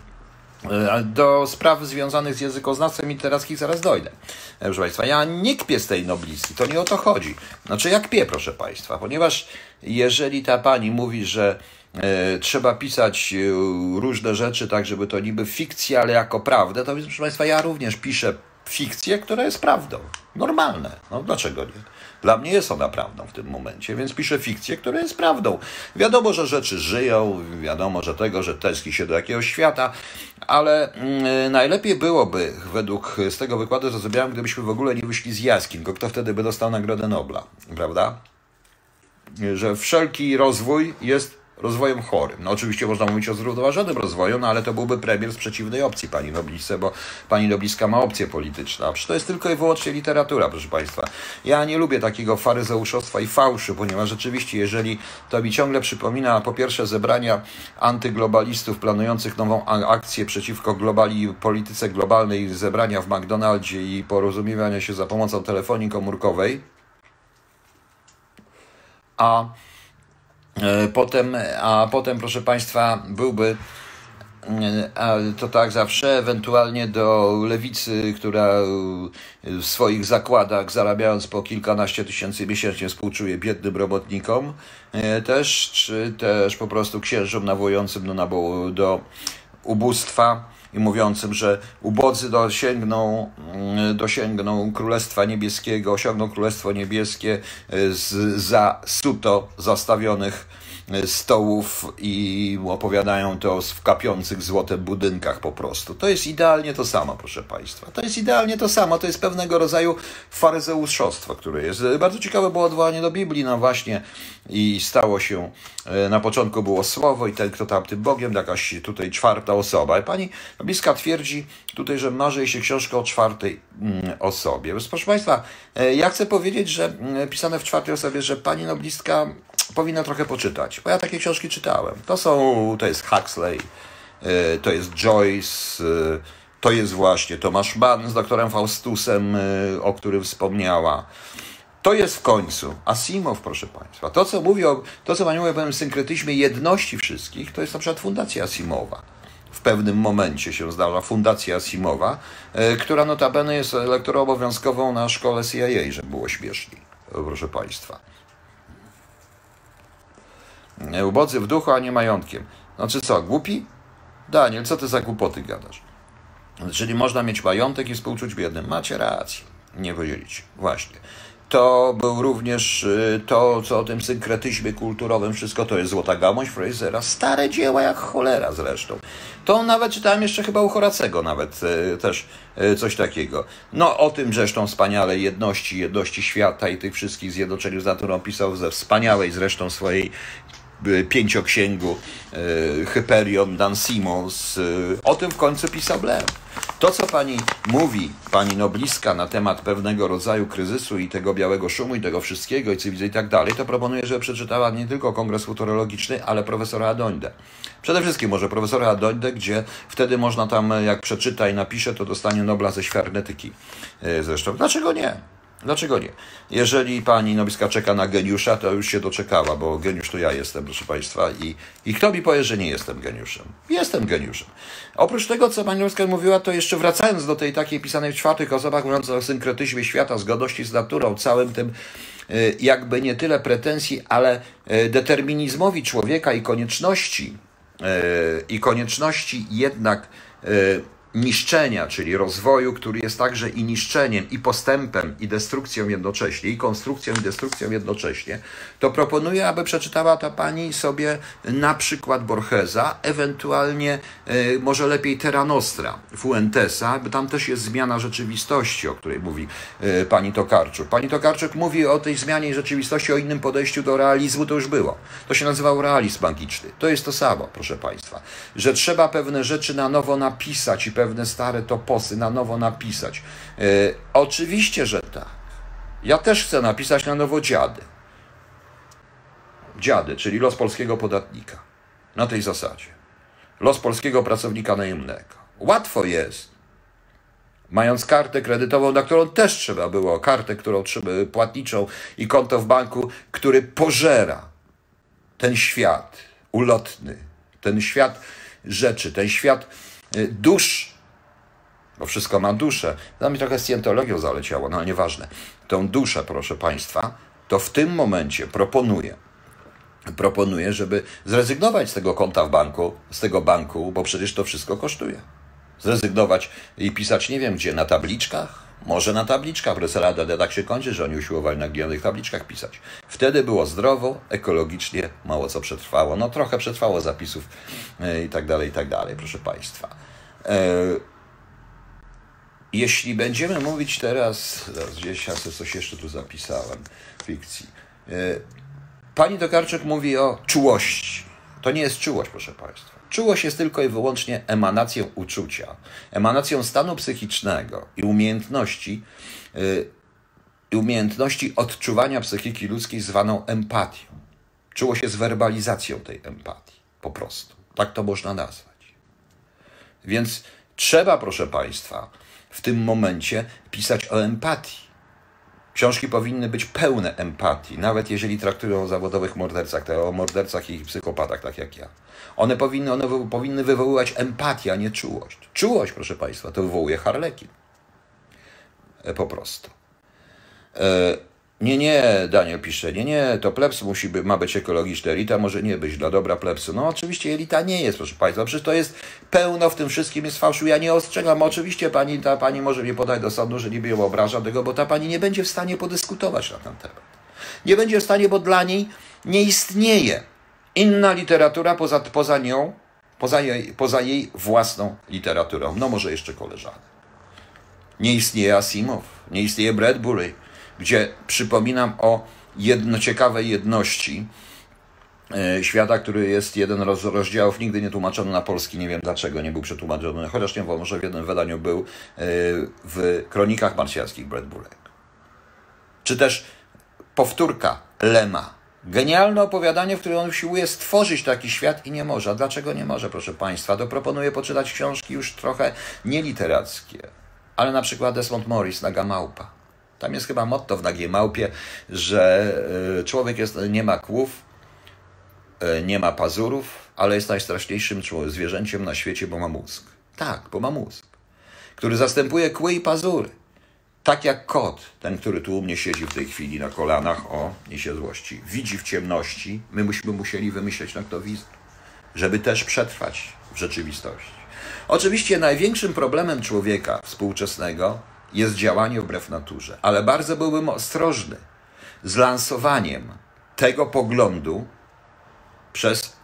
E, do spraw związanych z językoznawstwem literackich zaraz dojdę. E, proszę Państwa, ja nie kpię z tej noblicji, to nie o to chodzi. Znaczy, jak kpię, proszę Państwa, ponieważ jeżeli ta pani mówi, że e, trzeba pisać różne rzeczy tak, żeby to niby fikcja, ale jako prawdę, to proszę Państwa, ja również piszę fikcję, która jest prawdą. Normalne. No dlaczego nie? Dla mnie jest ona prawdą w tym momencie, więc piszę fikcję, która jest prawdą. Wiadomo, że rzeczy żyją, wiadomo, że tego, że tęskni się do jakiegoś świata, ale mm, najlepiej byłoby, według z tego wykładu zrozumiałem, gdybyśmy w ogóle nie wyszli z jaskiń, kto wtedy by dostał Nagrodę Nobla, prawda? Że wszelki rozwój jest rozwojem chorym. No oczywiście można mówić o zrównoważonym rozwoju, no ale to byłby premier z przeciwnej opcji pani Noblisce, bo pani Nobliska ma opcję polityczną. A to jest tylko i wyłącznie literatura, proszę Państwa. Ja nie lubię takiego faryzeuszostwa i fałszu, ponieważ rzeczywiście, jeżeli to mi ciągle przypomina po pierwsze zebrania antyglobalistów planujących nową akcję przeciwko globali, polityce globalnej, zebrania w McDonaldzie i porozumiewania się za pomocą telefonii komórkowej, a potem, a potem, proszę Państwa, byłby e, to tak zawsze, ewentualnie do lewicy, która w swoich zakładach, zarabiając po kilkanaście tysięcy miesięcznie, współczuje biednym robotnikom, e, też, czy też po prostu księżom nawołującym do, do ubóstwa i mówiącym, że ubodzy dosięgną, mm, dosięgną Królestwa Niebieskiego, osiągną Królestwo Niebieskie e, z, za suto zastawionych e, stołów i opowiadają to w kapiących złotem budynkach po prostu. To jest idealnie to samo, proszę Państwa. To jest idealnie to samo. To jest pewnego rodzaju faryzeuszostwo, które jest. Bardzo ciekawe było odwołanie do Biblii, no właśnie i stało się, e, na początku było słowo i ten, kto tam tym Bogiem, jakaś tutaj czwarta osoba. I pani Bliska twierdzi, tutaj, że marzy się książka o czwartej mm, osobie. Proszę Państwa, e, ja chcę powiedzieć, że mm, pisane w czwartej osobie, że pani noblistka powinna trochę poczytać, bo ja takie książki czytałem. To są, to jest Huxley, e, to jest Joyce, to jest właśnie Tomasz Mann z doktorem Faustusem, o którym wspomniała. To jest w końcu Asimov, proszę Państwa. To, co mówi o, to, co Pani mówi o pewnym synkretyzmie jedności wszystkich, to jest na przykład Fundacja Asimowa. W pewnym momencie się zdarza Fundacja Asimowa, e, która notabene jest lektorą obowiązkową na szkole CIA, żeby było śmieszniej, proszę Państwa. E, ubodzy w duchu, a nie majątkiem. Znaczy co, głupi? Daniel, co ty za głupoty gadasz? Czyli można mieć majątek i współczuć biednym. Macie rację. Nie podzielić. Właśnie to był również y, to, co o tym synkretyzmie kulturowym, wszystko to jest Złota Gałąź Frasera, stare dzieła jak cholera zresztą. To nawet czytałem jeszcze chyba u Horacego nawet y, też y, coś takiego. No o tym zresztą wspaniale jedności, jedności świata i tych wszystkich zjednoczeniu z naturą pisał ze wspaniałej zresztą swojej pięcioksięgu Hyperion Dan Simons. O tym w końcu pisał Blair. To, co pani mówi, pani Nobliska, na temat pewnego rodzaju kryzysu i tego białego szumu i tego wszystkiego i cywilizacji i tak dalej, to proponuję, żeby przeczytała nie tylko Kongres Futurologiczny, ale profesora Adońdę. Przede wszystkim może profesora Adońdę, gdzie wtedy można tam, jak przeczyta i napisze, to dostanie Nobla ze świarnetyki. E, zresztą, dlaczego nie? Dlaczego nie? Jeżeli pani Nowiska czeka na geniusza, to już się doczekała, bo geniusz to ja jestem, proszę Państwa. I, I kto mi powie, że nie jestem geniuszem? Jestem geniuszem. Oprócz tego, co pani Nowicka mówiła, to jeszcze wracając do tej takiej pisanej w czwartych osobach, mówiąc o synkretyzmie świata, zgodności z naturą, całym tym y, jakby nie tyle pretensji, ale y, determinizmowi człowieka i konieczności, y, i konieczności jednak niszczenia, czyli rozwoju, który jest także i niszczeniem, i postępem, i destrukcją jednocześnie, i konstrukcją, i destrukcją jednocześnie, to proponuję, aby przeczytała ta pani sobie na przykład Borgesa, ewentualnie e, może lepiej Terra Nostra, Fuentesa, bo tam też jest zmiana rzeczywistości, o której mówi e, pani Tokarczuk. Pani Tokarczuk mówi o tej zmianie rzeczywistości, o innym podejściu do realizmu, to już było. To się nazywał realizm magiczny. To jest to samo, proszę państwa, że trzeba pewne rzeczy na nowo napisać i pewne stare toposy na nowo napisać. E, oczywiście, że tak. Ja też chcę napisać na nowo dziady. Dziady, czyli los polskiego podatnika. Na tej zasadzie. Los polskiego pracownika najemnego. Łatwo jest, mając kartę kredytową, na którą też trzeba było, kartę, którą trzeba, płatniczą i konto w banku, który pożera ten świat ulotny, ten świat rzeczy, ten świat y, dusz bo wszystko ma duszę. Dla mnie trochę scjentologią zaleciało, no ale nieważne. Tą duszę, proszę Państwa, to w tym momencie proponuję, proponuję, żeby zrezygnować z tego konta w banku, z tego banku, bo przecież to wszystko kosztuje. Zrezygnować i pisać nie wiem gdzie, na tabliczkach? Może na tabliczkach, DD tak się kończy, że oni usiłowali na ginionych tabliczkach pisać. Wtedy było zdrowo, ekologicznie, mało co przetrwało. No trochę przetrwało zapisów e, i tak dalej, i tak dalej, proszę Państwa. E, jeśli będziemy mówić teraz, zaraz gdzieś ja sobie coś jeszcze tu zapisałem, fikcji. E, pani Tokarczuk mówi o czułości. To nie jest czułość, proszę Państwa. Czułość jest tylko i wyłącznie emanacją uczucia, emanacją stanu psychicznego i umiejętności, e, umiejętności odczuwania psychiki ludzkiej zwaną empatią. Czułość jest werbalizacją tej empatii, po prostu. Tak to można nazwać. Więc trzeba, proszę Państwa, w tym momencie pisać o empatii. Książki powinny być pełne empatii, nawet jeżeli traktują o zawodowych mordercach, o mordercach i psychopatach, tak jak ja. One powinny, one powinny wywoływać empatię, a nie czułość. Czułość, proszę Państwa, to wywołuje harlekin. E, po prostu. E, nie, nie, Daniel pisze, nie, nie, to plebs musi by, ma być ekologiczny, elita może nie być dla dobra plebsu. No oczywiście elita nie jest, proszę Państwa, przecież to jest pełno w tym wszystkim jest fałszu. Ja nie ostrzegam, oczywiście pani, ta pani może mnie podać do sądu, że niby ją obraża tego, bo ta pani nie będzie w stanie podyskutować na ten temat. Nie będzie w stanie, bo dla niej nie istnieje inna literatura poza, poza nią, poza jej, poza jej własną literaturą. No może jeszcze koleżanek. Nie istnieje Asimov, nie istnieje Bradbury, gdzie przypominam o jedno, ciekawej jedności, e, świata, który jest jeden z rozdziałów, nigdy nie tłumaczony na polski, nie wiem dlaczego nie był przetłumaczony, chociaż nie wiem, może w jednym wydaniu był e, w Kronikach Marsjańskich Brad. Czy też powtórka Lema. Genialne opowiadanie, w którym on usiłuje stworzyć taki świat i nie może. A dlaczego nie może, proszę Państwa? To proponuję poczytać książki już trochę nieliterackie, ale na przykład Desmond Morris, Naga Małpa. Tam jest chyba motto w Nagiej Małpie, że e, człowiek jest, nie ma kłów, e, nie ma pazurów, ale jest najstraszniejszym zwierzęciem na świecie, bo ma mózg. Tak, bo ma mózg, który zastępuje kły i pazury. Tak jak kot, ten, który tu u mnie siedzi w tej chwili na kolanach, o, niesie złości, widzi w ciemności, my byśmy musieli wymyśleć noktowizor, żeby też przetrwać w rzeczywistości. Oczywiście największym problemem człowieka współczesnego jest działanie wbrew naturze, ale bardzo byłbym ostrożny z lansowaniem tego poglądu przez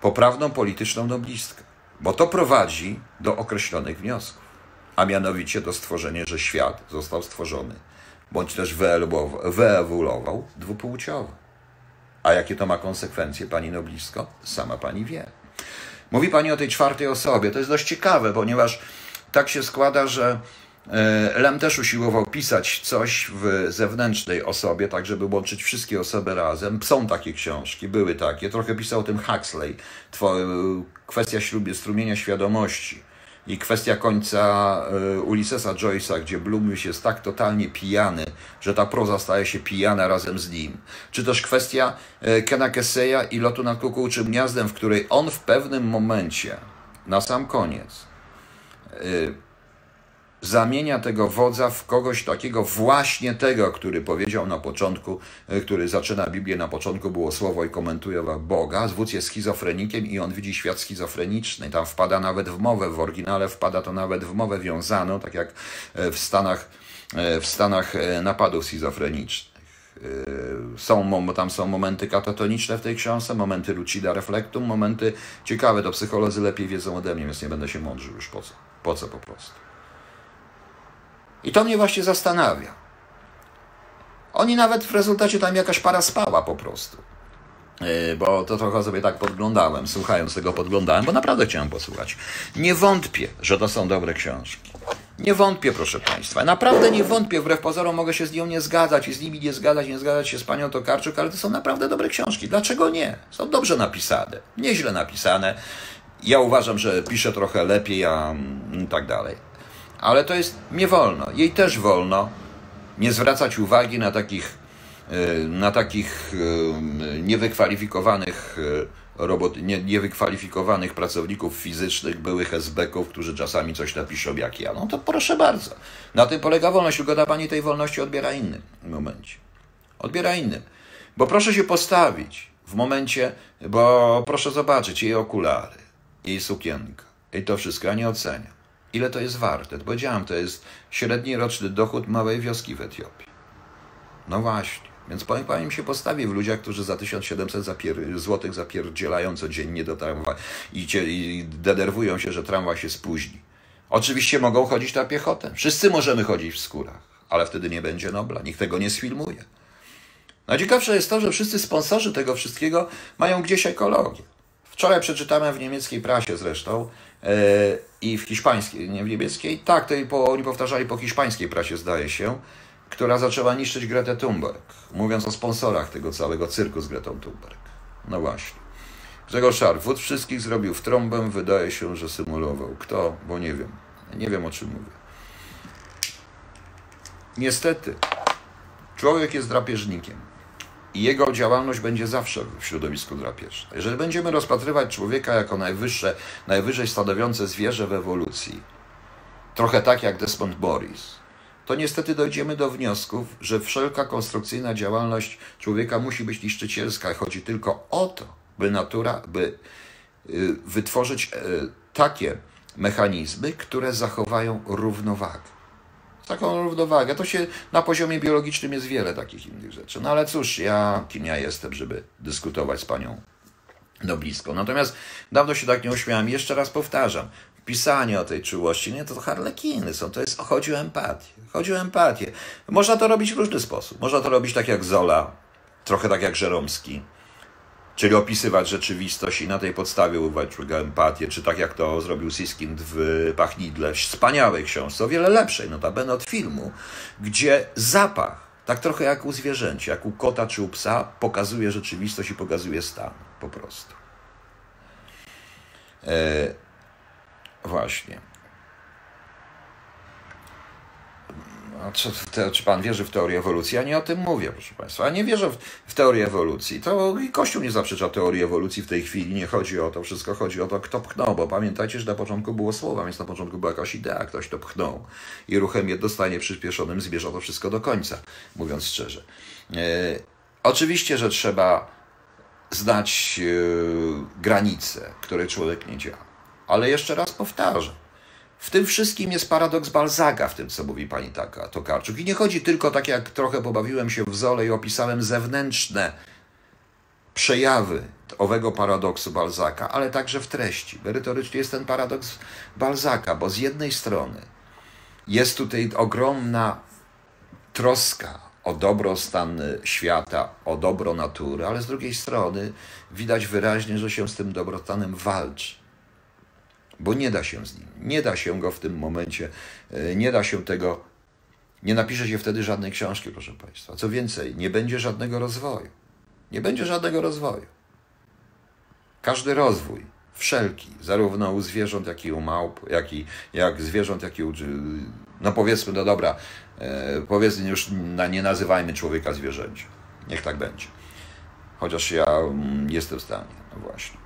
poprawną polityczną noblistkę, bo to prowadzi do określonych wniosków a mianowicie do stworzenia, że świat został stworzony, bądź też wyewoluował dwupłciowo. A jakie to ma konsekwencje, pani Noblisko? Sama pani wie. Mówi pani o tej czwartej osobie. To jest dość ciekawe, ponieważ tak się składa, że Lem też usiłował pisać coś w zewnętrznej osobie, tak żeby łączyć wszystkie osoby razem. Są takie książki, były takie. Trochę pisał o tym Huxley. Kwestia ślubie, strumienia świadomości i kwestia końca e, Ulyssesa Joyce'a, gdzie Bloom już jest tak totalnie pijany, że ta proza staje się pijana razem z nim. Czy też kwestia e, Kena Kesseya i lotu nad kukułczym gniazdem, w której on w pewnym momencie, na sam koniec, e, zamienia tego wodza w kogoś takiego właśnie tego, który powiedział na początku, e, który zaczyna Biblię na początku, było słowo i komentuje Boga. Zwódz jest schizofrenikiem i on widzi świat schizofreniczny. Tam wpada nawet w mowę, w oryginale wpada to nawet w mowę wiązaną, tak jak e, w Stanach, e, w Stanach napadów schizofrenicznych. Są, tam są momenty katatoniczne w tej książce, momenty lucida reflectum, momenty ciekawe, to psycholodzy lepiej wiedzą ode mnie, więc nie będę się mądrzył już po co, po co po prostu. I to mnie właśnie zastanawia. Oni nawet w rezultacie tam jakaś para spała po prostu. Yy, bo to trochę sobie tak podglądałem, słuchając tego podglądałem, bo naprawdę chciałem posłuchać. Nie wątpię, że to są dobre książki. Nie wątpię, proszę Państwa. Naprawdę nie wątpię. Wbrew pozorom mogę się z nią nie zgadzać i z nimi nie zgadzać, nie zgadzać się z panią Tokarczuk, ale to są naprawdę dobre książki. Dlaczego nie? Są dobrze napisane, nieźle napisane. Ja uważam, że piszę trochę lepiej, a mm, tak dalej ale to jest nie wolno. Jej też wolno nie zwracać uwagi na takich, e, na takich e, niewykwalifikowanych e, robot, nie, niewykwalifikowanych pracowników fizycznych, byłych SB-ków, którzy czasami coś napiszą jak ja. No to proszę bardzo. Na tym polega wolność, tylko da Pani tej wolności odbiera innym momencie. Odbiera innym. Bo proszę się postawić w momencie, bo proszę zobaczyć jej okulary, jej sukienka, i to wszystko, ja nie oceniam ile to jest warte. Powiedziałem, to jest średni roczny dochód małej wioski w Etiopii. No właśnie. Więc powiem, powiem się postawi w ludziach, którzy za 1700 zapier złotych zapierdzielają codziennie do tramwaju i, i denerwują się, że tramwaj się spóźni. Oczywiście mogą chodzić na piechotę. Wszyscy możemy chodzić w skórach, ale wtedy nie będzie Nobla. Nikt tego nie sfilmuje. Najciekawsze jest to, że wszyscy sponsorzy tego wszystkiego mają gdzieś ekologię. Wczoraj przeczytałem w niemieckiej prasie zresztą, i w hiszpańskiej, nie w niemieckiej, tak, to po, oni powtarzali po hiszpańskiej prasie, zdaje się, która zaczęła niszczyć Gretę Thunberg, mówiąc o sponsorach tego całego cyrku z Gretą Thunberg. No właśnie. Grzegorz Szar, wód wszystkich zrobił w trąbę, wydaje się, że symulował. Kto? Bo nie wiem. Nie wiem, o czym mówię. Niestety, człowiek jest drapieżnikiem i jego działalność będzie zawsze w środowisku drapieżnym. Jeżeli będziemy rozpatrywać człowieka jako najwyższe, najwyżej stanowiące zwierzę w ewolucji, trochę tak jak Desmond Morris, to niestety dojdziemy do wniosków, że wszelka konstrukcyjna działalność człowieka musi być niszczycielska. Chodzi tylko o to, by natura, by y, wytworzyć y, takie mechanizmy, które zachowają równowagę taką równowagę. To się na poziomie biologicznym jest wiele takich innych rzeczy. No ale cóż, ja kim ja jestem, żeby dyskutować z panią no blisko. Natomiast dawno się tak nie uśmiałem. Jeszcze raz powtarzam. Pisanie o tej czułości, nie, to harlekiny są. To jest, chodzi o empatię. Chodzi o empatię. Można to robić w różny sposób. Można to robić tak jak Zola, trochę tak jak Żeromski. Czyli opisywać rzeczywistość i na tej podstawie używać empatię, czy tak jak to zrobił Siskind w Pachnidle, wspaniałej książce, o wiele lepszej, notabene od filmu, gdzie zapach, tak trochę jak u zwierzęcia, jak u kota czy u psa, pokazuje rzeczywistość i pokazuje stan po prostu. E, właśnie. Czy, te, czy pan wierzy w teorię ewolucji? Ja nie o tym mówię, proszę państwa. Ja nie wierzę w, w teorię ewolucji. To i Kościół nie zaprzecza teorii ewolucji w tej chwili. Nie chodzi o to wszystko, chodzi o to, kto pchnął, bo pamiętajcie, że na początku było słowa, więc na początku była jakaś idea, ktoś to pchnął. I ruchem jednostanie przyspieszonym zbierza to wszystko do końca, mówiąc szczerze. E, oczywiście, że trzeba znać e, granice, które człowiek nie działa. Ale jeszcze raz powtarzam w tym wszystkim jest paradoks Balzaga, w tym, co mówi pani taka Tokarczuk. I nie chodzi tylko, tak jak trochę pobawiłem się w Zole i opisałem zewnętrzne przejawy owego paradoksu Balzaka, ale także w treści. Merytorycznie jest ten paradoks Balzaka, bo z jednej strony jest tutaj ogromna troska o dobrostan świata, o dobro natury, ale z drugiej strony widać wyraźnie, że się z tym dobrostanem walczy bo nie da się z nim. Nie da się go w tym momencie, e, nie da się tego, nie napisze się wtedy żadnej książki, proszę Państwa. Co więcej, nie będzie żadnego rozwoju. Nie będzie żadnego rozwoju. Każdy rozwój, wszelki, zarówno u zwierząt, jak i u małp, jak i jak zwierząt, jak i u. No powiedzmy, no dobra, e, powiedzmy już na, nie nazywajmy człowieka zwierzęciem. Niech tak będzie. Chociaż ja mm, jestem w stanie, no właśnie.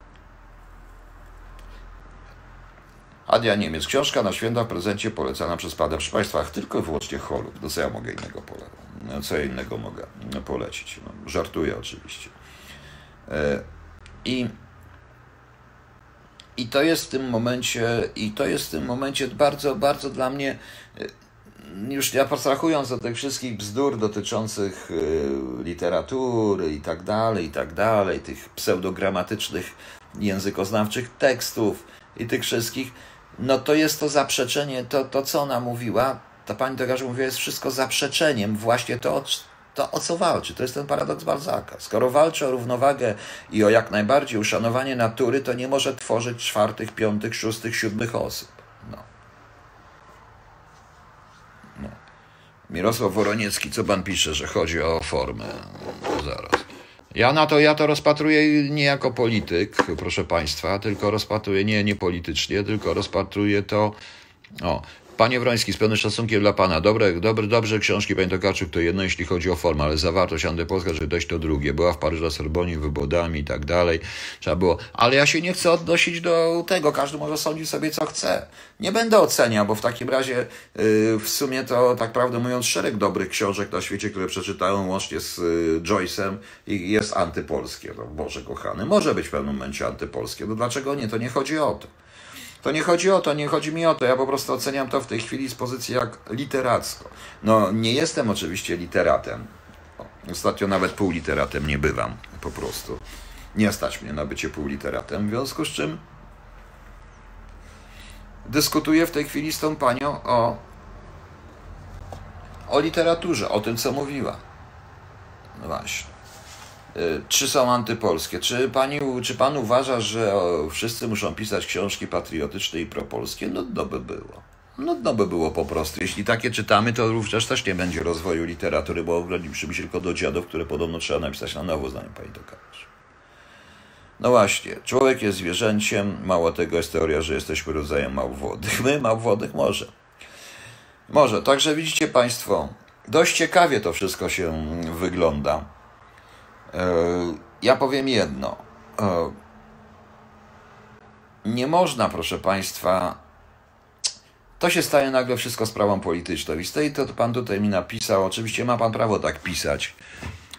Adia Niemiec. Książka na święta w prezencie polecana przez Pana. Proszę Państwa, tylko i wyłącznie Holub. No co ja mogę innego polecić? Co ja innego mogę polecić? No, żartuję oczywiście. E, I, I to jest w tym momencie, i to jest w tym momencie bardzo, bardzo dla mnie e, już nie abstrahując od tych wszystkich bzdur dotyczących e, literatury i tak dalej, i tak dalej, tych pseudogramatycznych językoznawczych tekstów i tych wszystkich, no to jest to zaprzeczenie, to, to co ona mówiła, ta pani Degarze mówiła, jest wszystko zaprzeczeniem właśnie to, to, o co walczy. To jest ten paradoks Balzaka. Skoro walczy o równowagę i o jak najbardziej uszanowanie natury, to nie może tworzyć czwartych, piątych, szóstych, siódmych osób. No. no. Mirosław Woroniecki, co pan pisze, że chodzi o formę? No, zaraz. Ja na to, ja to rozpatruję nie jako polityk, proszę Państwa, tylko rozpatruję nie, nie politycznie, tylko rozpatruję to, o, Panie Wroński, z pełnym szacunkiem dla Pana, dobre, dobre, dobrze książki Panie Tokarczuk to jedno, jeśli chodzi o formę, ale zawartość antypolska, że dość to drugie. Była w Paryżu, Sorbonii, wybodami i tak dalej. Trzeba było, ale ja się nie chcę odnosić do tego, każdy może sądzić sobie co chce. Nie będę oceniał, bo w takim razie yy, w sumie to, tak prawdę mówiąc, szereg dobrych książek na świecie, które przeczytałem łącznie z yy, Joyce'em i jest antypolskie. No, Boże kochany, może być w pewnym momencie antypolskie. No dlaczego nie? To nie chodzi o to. To nie chodzi o to, nie chodzi mi o to. Ja po prostu oceniam to w tej chwili z pozycji jak literacko. No, nie jestem oczywiście literatem. Ostatnio nawet półliteratem nie bywam, po prostu. Nie stać mnie na bycie półliteratem, w związku z czym dyskutuję w tej chwili z tą panią o, o literaturze, o tym, co mówiła. No właśnie. Y, czy są antypolskie? Czy, pani, czy pan uważa, że wszyscy muszą pisać książki patriotyczne i propolskie? Nudno by było. Nudno by było po prostu. Jeśli takie czytamy, to również też nie będzie rozwoju literatury, bo ograniczymy się tylko do dziadów, które podobno trzeba napisać na nowo, zdaniem pani Tokarz. No właśnie, człowiek jest zwierzęciem, mało tego jest teoria, że jesteśmy rodzajem małwodych. My małwodych może. Może, także widzicie Państwo, dość ciekawie to wszystko się wygląda. E, ja powiem jedno. E, nie można, proszę Państwa, to się staje nagle wszystko sprawą polityczną. I z tej to Pan tutaj mi napisał, oczywiście ma Pan prawo tak pisać,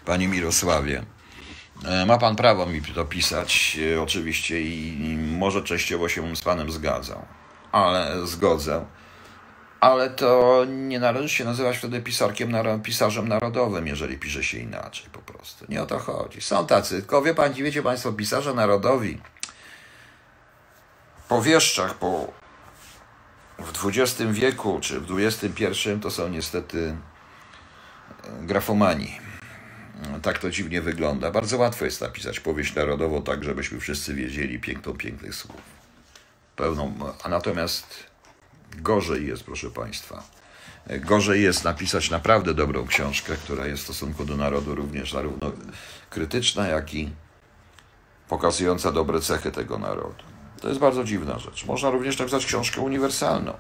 Panie Mirosławie. E, ma Pan prawo mi to pisać, oczywiście, i może częściowo się z Panem zgadzał, ale zgodzę ale to nie należy się nazywać wtedy pisarkiem, pisarzem narodowym, jeżeli pisze się inaczej po prostu. Nie o to chodzi. Są tacy, tylko wie pan, wiecie państwo, pisarze narodowi po wieszczach, po w XX wieku czy w XXI to są niestety grafomani. tak to dziwnie wygląda. Bardzo łatwo jest napisać powieść narodową tak, żebyśmy wszyscy wiedzieli piękną pięknych słów. Pełną, a natomiast gorzej jest, proszę Państwa. Gorzej jest napisać naprawdę dobrą książkę, która jest w stosunku do narodu również zarówno krytyczna, jak i pokazująca dobre cechy tego narodu. To jest bardzo dziwna rzecz. Można również napisać książkę uniwersalną.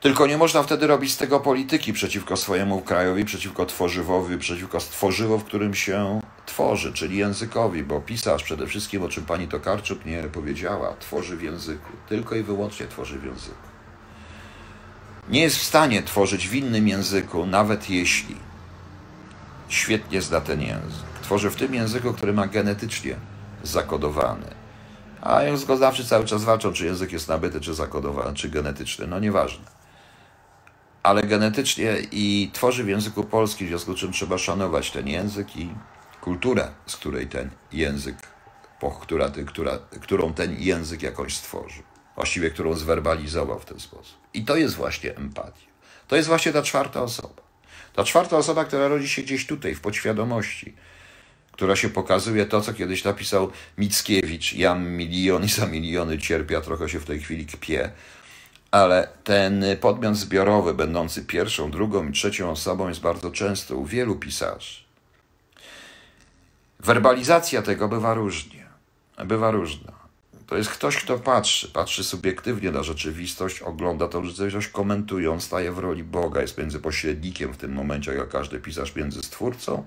Tylko nie można wtedy robić z tego polityki przeciwko swojemu krajowi, przeciwko tworzywowi, przeciwko tworzywo, w którym się tworzy, czyli językowi, bo pisarz przede wszystkim, o czym pani Tokarczuk nie powiedziała, tworzy w języku. Tylko i wyłącznie tworzy w języku. Nie jest w stanie tworzyć w innym języku, nawet jeśli świetnie zna ten język. Tworzy w tym języku, który ma genetycznie zakodowany. A językoznawcy cały czas walczą, czy język jest nabyty, czy zakodowany, czy genetyczny. No nieważne ale genetycznie i tworzy w języku polskim, w związku z czym trzeba szanować ten język i kulturę, z której ten język, która, która, którą ten język jakoś stworzył. Właściwie, którą zwerbalizował w ten sposób. I to jest właśnie empatia. To jest właśnie ta czwarta osoba. Ta czwarta osoba, która rodzi się gdzieś tutaj, w podświadomości, która się pokazuje to, co kiedyś napisał Mickiewicz. Ja milion i za miliony cierpię, a trochę się w tej chwili kpię ale ten podmiot zbiorowy, będący pierwszą, drugą i trzecią osobą, jest bardzo często u wielu pisarzy. Werbalizacja tego bywa różnie. Bywa różna. To jest ktoś, kto patrzy, patrzy subiektywnie na rzeczywistość, ogląda tą rzeczywistość, komentując, staje w roli Boga, jest między pośrednikiem w tym momencie, jak każdy pisarz, między stwórcą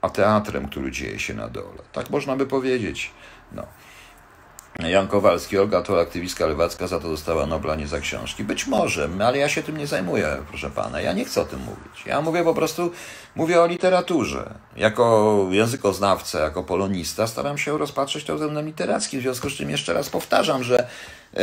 a teatrem, który dzieje się na dole. Tak można by powiedzieć. No. Jan Kowalski, Olga to aktywistka lewacka, za to dostała Nobla nie za książki. Być może, ale ja się tym nie zajmuję, proszę pana. Ja nie chcę o tym mówić. Ja mówię po prostu, mówię o literaturze. Jako językoznawca, jako polonista staram się rozpatrzeć to względem literackim. W związku z czym jeszcze raz powtarzam, że yy,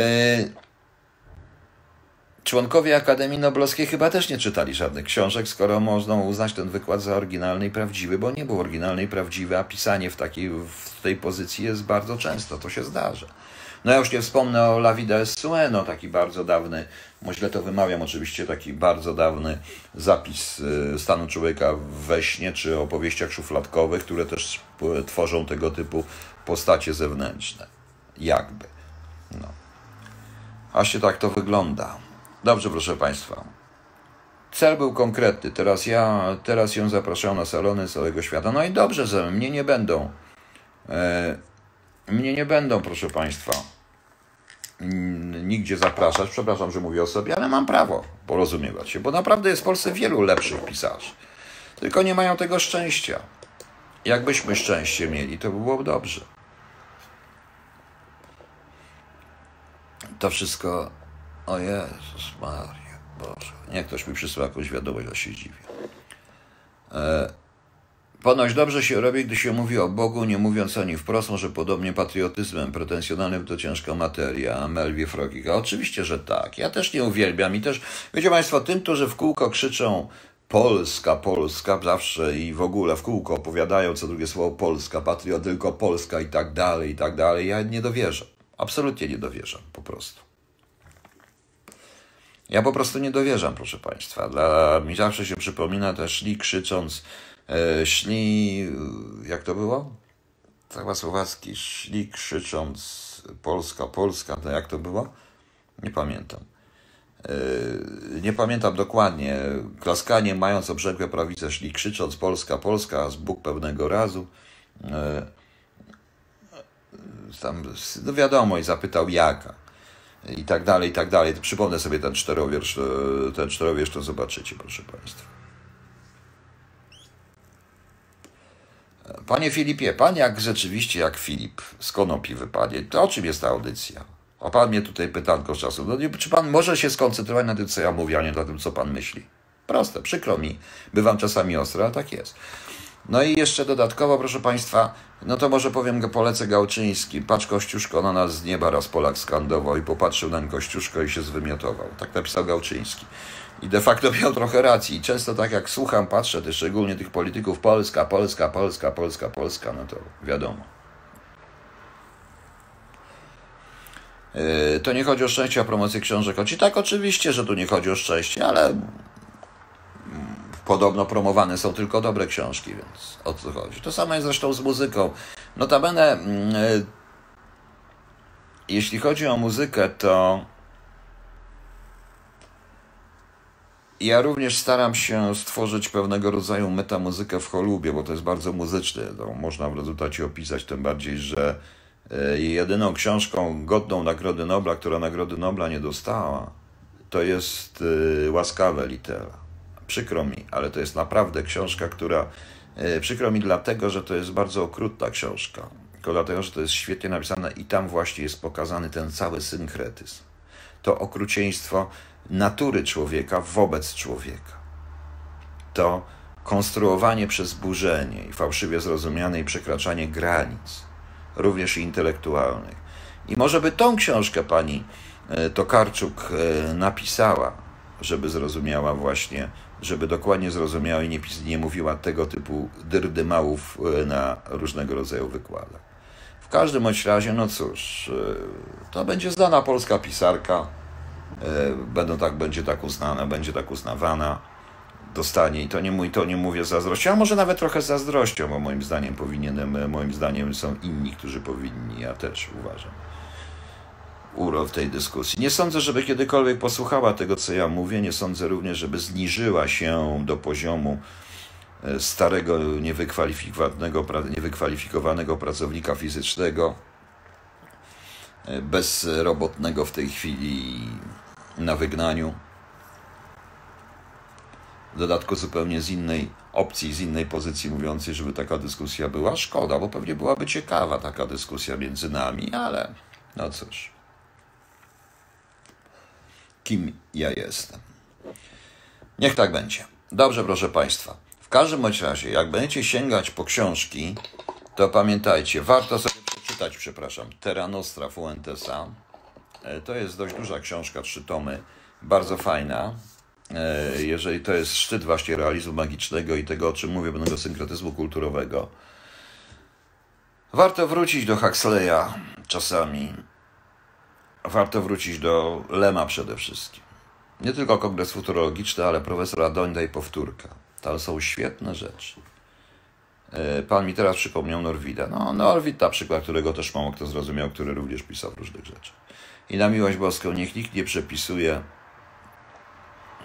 Członkowie Akademii Noblowskiej chyba też nie czytali żadnych książek, skoro można uznać ten wykład za oryginalny i prawdziwy, bo nie był oryginalny i prawdziwy, a pisanie w, takiej, w tej pozycji jest bardzo często, to się zdarza. No ja już nie wspomnę o La Sueno, taki bardzo dawny, źle to wymawiam oczywiście, taki bardzo dawny zapis y, stanu człowieka we śnie, czy opowieściach szufladkowych, które też tworzą tego typu postacie zewnętrzne. Jakby. No. Aż tak to wygląda. Dobrze, proszę Państwa. Cel był konkretny. Teraz ja, teraz ją zapraszam na salony całego świata. No i dobrze, że mnie nie będą. E, mnie nie będą, proszę Państwa, nigdzie zapraszać. Przepraszam, że mówię o sobie, ale mam prawo porozumiewać się, bo naprawdę jest w Polsce wielu lepszych pisarzy. Tylko nie mają tego szczęścia. Jakbyśmy szczęście mieli, to by było dobrze. To wszystko o Jezus Maria, Boże. Nie ktoś mi przysłał jakąś wiadomość, ja się dziwię. E, ponoć dobrze się robi, gdy się mówi o Bogu, nie mówiąc ani wprost, może podobnie patriotyzmem, pretensjonalnym to ciężka materia, Melwie Frogika. Oczywiście, że tak. Ja też nie uwielbiam i też, wiecie Państwo, tym, którzy w kółko krzyczą Polska, Polska, zawsze i w ogóle w kółko opowiadają co drugie słowo Polska, patriot, tylko Polska i tak dalej, i tak dalej. Ja nie dowierzam. Absolutnie nie dowierzam, po prostu. Ja po prostu nie dowierzam, proszę Państwa. Dla mi zawsze się przypomina te szli krzycząc, e, szli, jak to było? Chyba słowacki, szli krzycząc Polska, Polska, to jak to było? Nie pamiętam. E, nie pamiętam dokładnie. Klaskanie mając obrzękłe prawice szli krzycząc Polska, Polska, z Bóg pewnego razu. E, tam, no wiadomo, i zapytał jaka i tak dalej, i tak dalej. Przypomnę sobie ten czterowiersz, e, ten czterowiersz, to zobaczycie, proszę Państwa. Panie Filipie, Pan jak rzeczywiście, jak Filip z konopi wypadnie, to o czym jest ta audycja? A Pan mnie tutaj pytanko z czasu. No, czy Pan może się skoncentrować na tym, co ja mówię, a nie na tym, co Pan myśli? Proste, przykro mi. Bywam czasami ostro, ale tak jest. No i jeszcze dodatkowo, proszę Państwa, no to może powiem, polecę Gałczyński. Patrz Kościuszko na nas z nieba, raz Polak skandował i popatrzył na Kościuszko i się zwymiotował. Tak napisał Gałczyński. I de facto miał trochę racji. I często tak jak słucham, patrzę, też szczególnie tych polityków Polska, Polska, Polska, Polska, Polska, no to wiadomo. Yy, to nie chodzi o szczęście, a promocję książek. I tak oczywiście, że tu nie chodzi o szczęście, ale podobno promowane są tylko dobre książki, więc o co chodzi. To samo jest zresztą z muzyką. Notabene, mm, e, jeśli chodzi o muzykę, to ja również staram się stworzyć pewnego rodzaju metamuzykę w cholubie, bo to jest bardzo muzyczne. No, można w rezultacie opisać, tym bardziej, że e, jedyną książką godną Nagrody Nobla, która Nagrody Nobla nie dostała, to jest e, Łaskawe litera. Przykro mi, ale to jest naprawdę książka, która. E, przykro mi dlatego, że to jest bardzo okrutna książka. Tylko dlatego, że to jest świetnie napisane i tam właśnie jest pokazany ten cały synkretyzm. To okrucieństwo natury człowieka wobec człowieka. To konstruowanie przez burzenie i fałszywie zrozumiane i przekraczanie granic, również intelektualnych. I może by tą książkę pani e, Tokarczuk e, napisała, żeby zrozumiała właśnie żeby dokładnie zrozumiała i nie, nie mówiła tego typu dyrdymałów e, na różnego rodzaju wykładach. W każdym bądź razie, no cóż, e, to będzie znana polska pisarka, e, będą tak, będzie tak uznana, będzie tak uznawana, dostanie i to nie, mój, to nie mówię zazdrością, a może nawet trochę zazdrością, bo moim zdaniem powinienem, moim zdaniem są inni, którzy powinni, ja też uważam urok tej dyskusji. Nie sądzę, żeby kiedykolwiek posłuchała tego, co ja mówię. Nie sądzę również, żeby zniżyła się do poziomu e, starego, niewykwalifikowanego, niewykwalifikowanego pracownika fizycznego, e, bezrobotnego w tej chwili na wygnaniu. W dodatku zupełnie z innej opcji, z innej pozycji mówiącej, żeby taka dyskusja była. Szkoda, bo pewnie byłaby ciekawa taka dyskusja między nami, ale no cóż kim ja jestem. Niech tak będzie. Dobrze, proszę Państwa. W każdym bądź razie, jak będziecie sięgać po książki, to pamiętajcie, warto sobie przeczytać, przepraszam, Terra Nostra Fuentesa. E, to jest dość duża książka, trzy tomy, bardzo fajna. E, jeżeli to jest szczyt właśnie realizmu magicznego i tego, o czym mówię, pewnego synkretyzmu kulturowego. Warto wrócić do Huxleya czasami warto wrócić do Lema przede wszystkim. Nie tylko kongres futurologiczny, ale profesora Dońda i powtórka. To są świetne rzeczy. E, pan mi teraz przypomniał Norwida. No, Norwid na przykład, którego też mało kto zrozumiał, który również pisał różnych rzeczy. I na miłość boską, niech nikt nie przepisuje,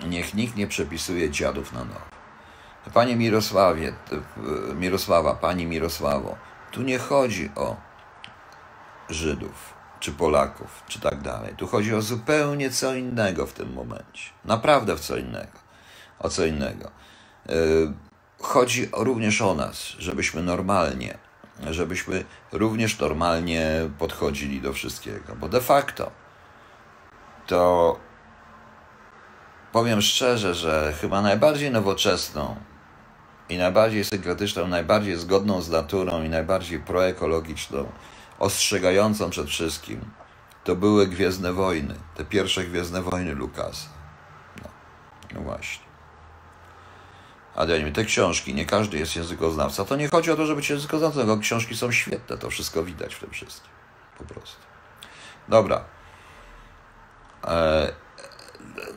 niech nikt nie przepisuje dziadów na nowo. Panie Mirosławie, Mirosława, Pani Mirosławo, tu nie chodzi o Żydów czy Polaków, czy tak dalej. Tu chodzi o zupełnie co innego w tym momencie. Naprawdę w co innego. O co innego. Yy, chodzi również o nas, żebyśmy normalnie, żebyśmy również normalnie podchodzili do wszystkiego, bo de facto to powiem szczerze, że chyba najbardziej nowoczesną i najbardziej synkretyczną, najbardziej zgodną z naturą i najbardziej proekologiczną ostrzegającą przed wszystkim, to były Gwiezdne Wojny, te pierwsze Gwiezdne Wojny Lukasa. No, no właśnie. Ale nie te książki, nie każdy jest językoznawca. To nie chodzi o to, żeby być językoznawcą, tylko książki są świetne, to wszystko widać w tym wszystkim. Po prostu. Dobra. Eee,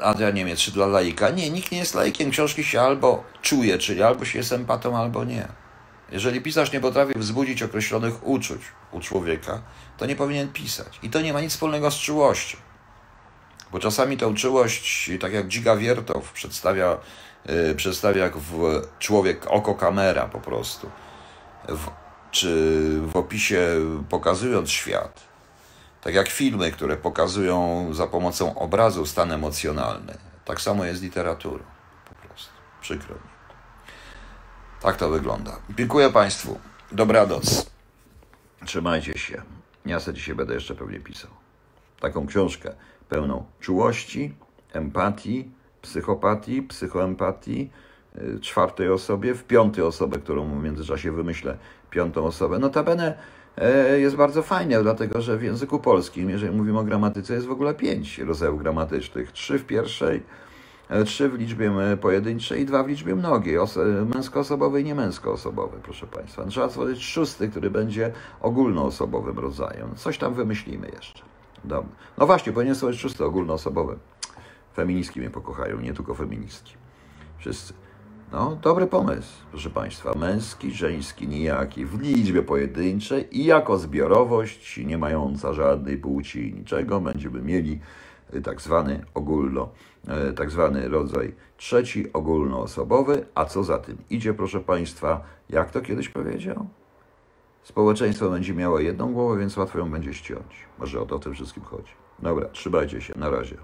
Adrian Niemiec, czy dla laika? Nie, nikt nie jest laikiem. Książki się albo czuje, czyli albo się jest empatą, albo nie. Jeżeli pisarz nie potrafi wzbudzić określonych uczuć u człowieka, to nie powinien pisać. I to nie ma nic wspólnego z czułością. Bo czasami tą czułość, tak jak Dziga Wiertow przedstawia, yy, przedstawia jak w człowiek oko kamera po prostu, w, czy w opisie pokazując świat, tak jak filmy, które pokazują za pomocą obrazu stan emocjonalny, tak samo jest literaturą po prostu. Przykro mi. Tak to wygląda. Dziękuję Państwu. Dobranoc. Trzymajcie się. Ja sobie dzisiaj będę jeszcze pewnie pisał. Taką książkę pełną czułości, empatii, psychopatii, psychoempatii, y, czwartej osobie, w piątej osobie, którą w międzyczasie wymyślę, piątą osobę. Notabene e, jest bardzo fajnie, dlatego że w języku polskim, jeżeli mówimy o gramatyce, jest w ogóle pięć rodzajów gramatycznych. Trzy w pierwszej, trzy w liczbie e, pojedynczej i dwa w liczbie mnogiej, męskoosobowej i niemęskoosobowej, proszę Państwa. Trzeba stworzyć szósty, który będzie ogólnoosobowym rodzajem. Coś tam wymyślimy jeszcze. No właśnie, powinien stworzyć szósty ogólnoosobowy. Feministki mnie pokochają, nie tylko feministki. Wszyscy. No, dobry pomysł, proszę Państwa. Męski, żeński, nijaki, w liczbie pojedynczej i jako zbiorowość, nie mająca żadnej płci niczego, będziemy mieli y, tak zwany ogólno, tak zwany rodzaj trzeci, ogólnoosobowy. A co za tym idzie, proszę Państwa, jak to kiedyś powiedział? Społeczeństwo będzie miało jedną głowę, więc łatwo ją będzie ściąć. Może o to w tym wszystkim chodzi. Dobra, trzymajcie się, na razie.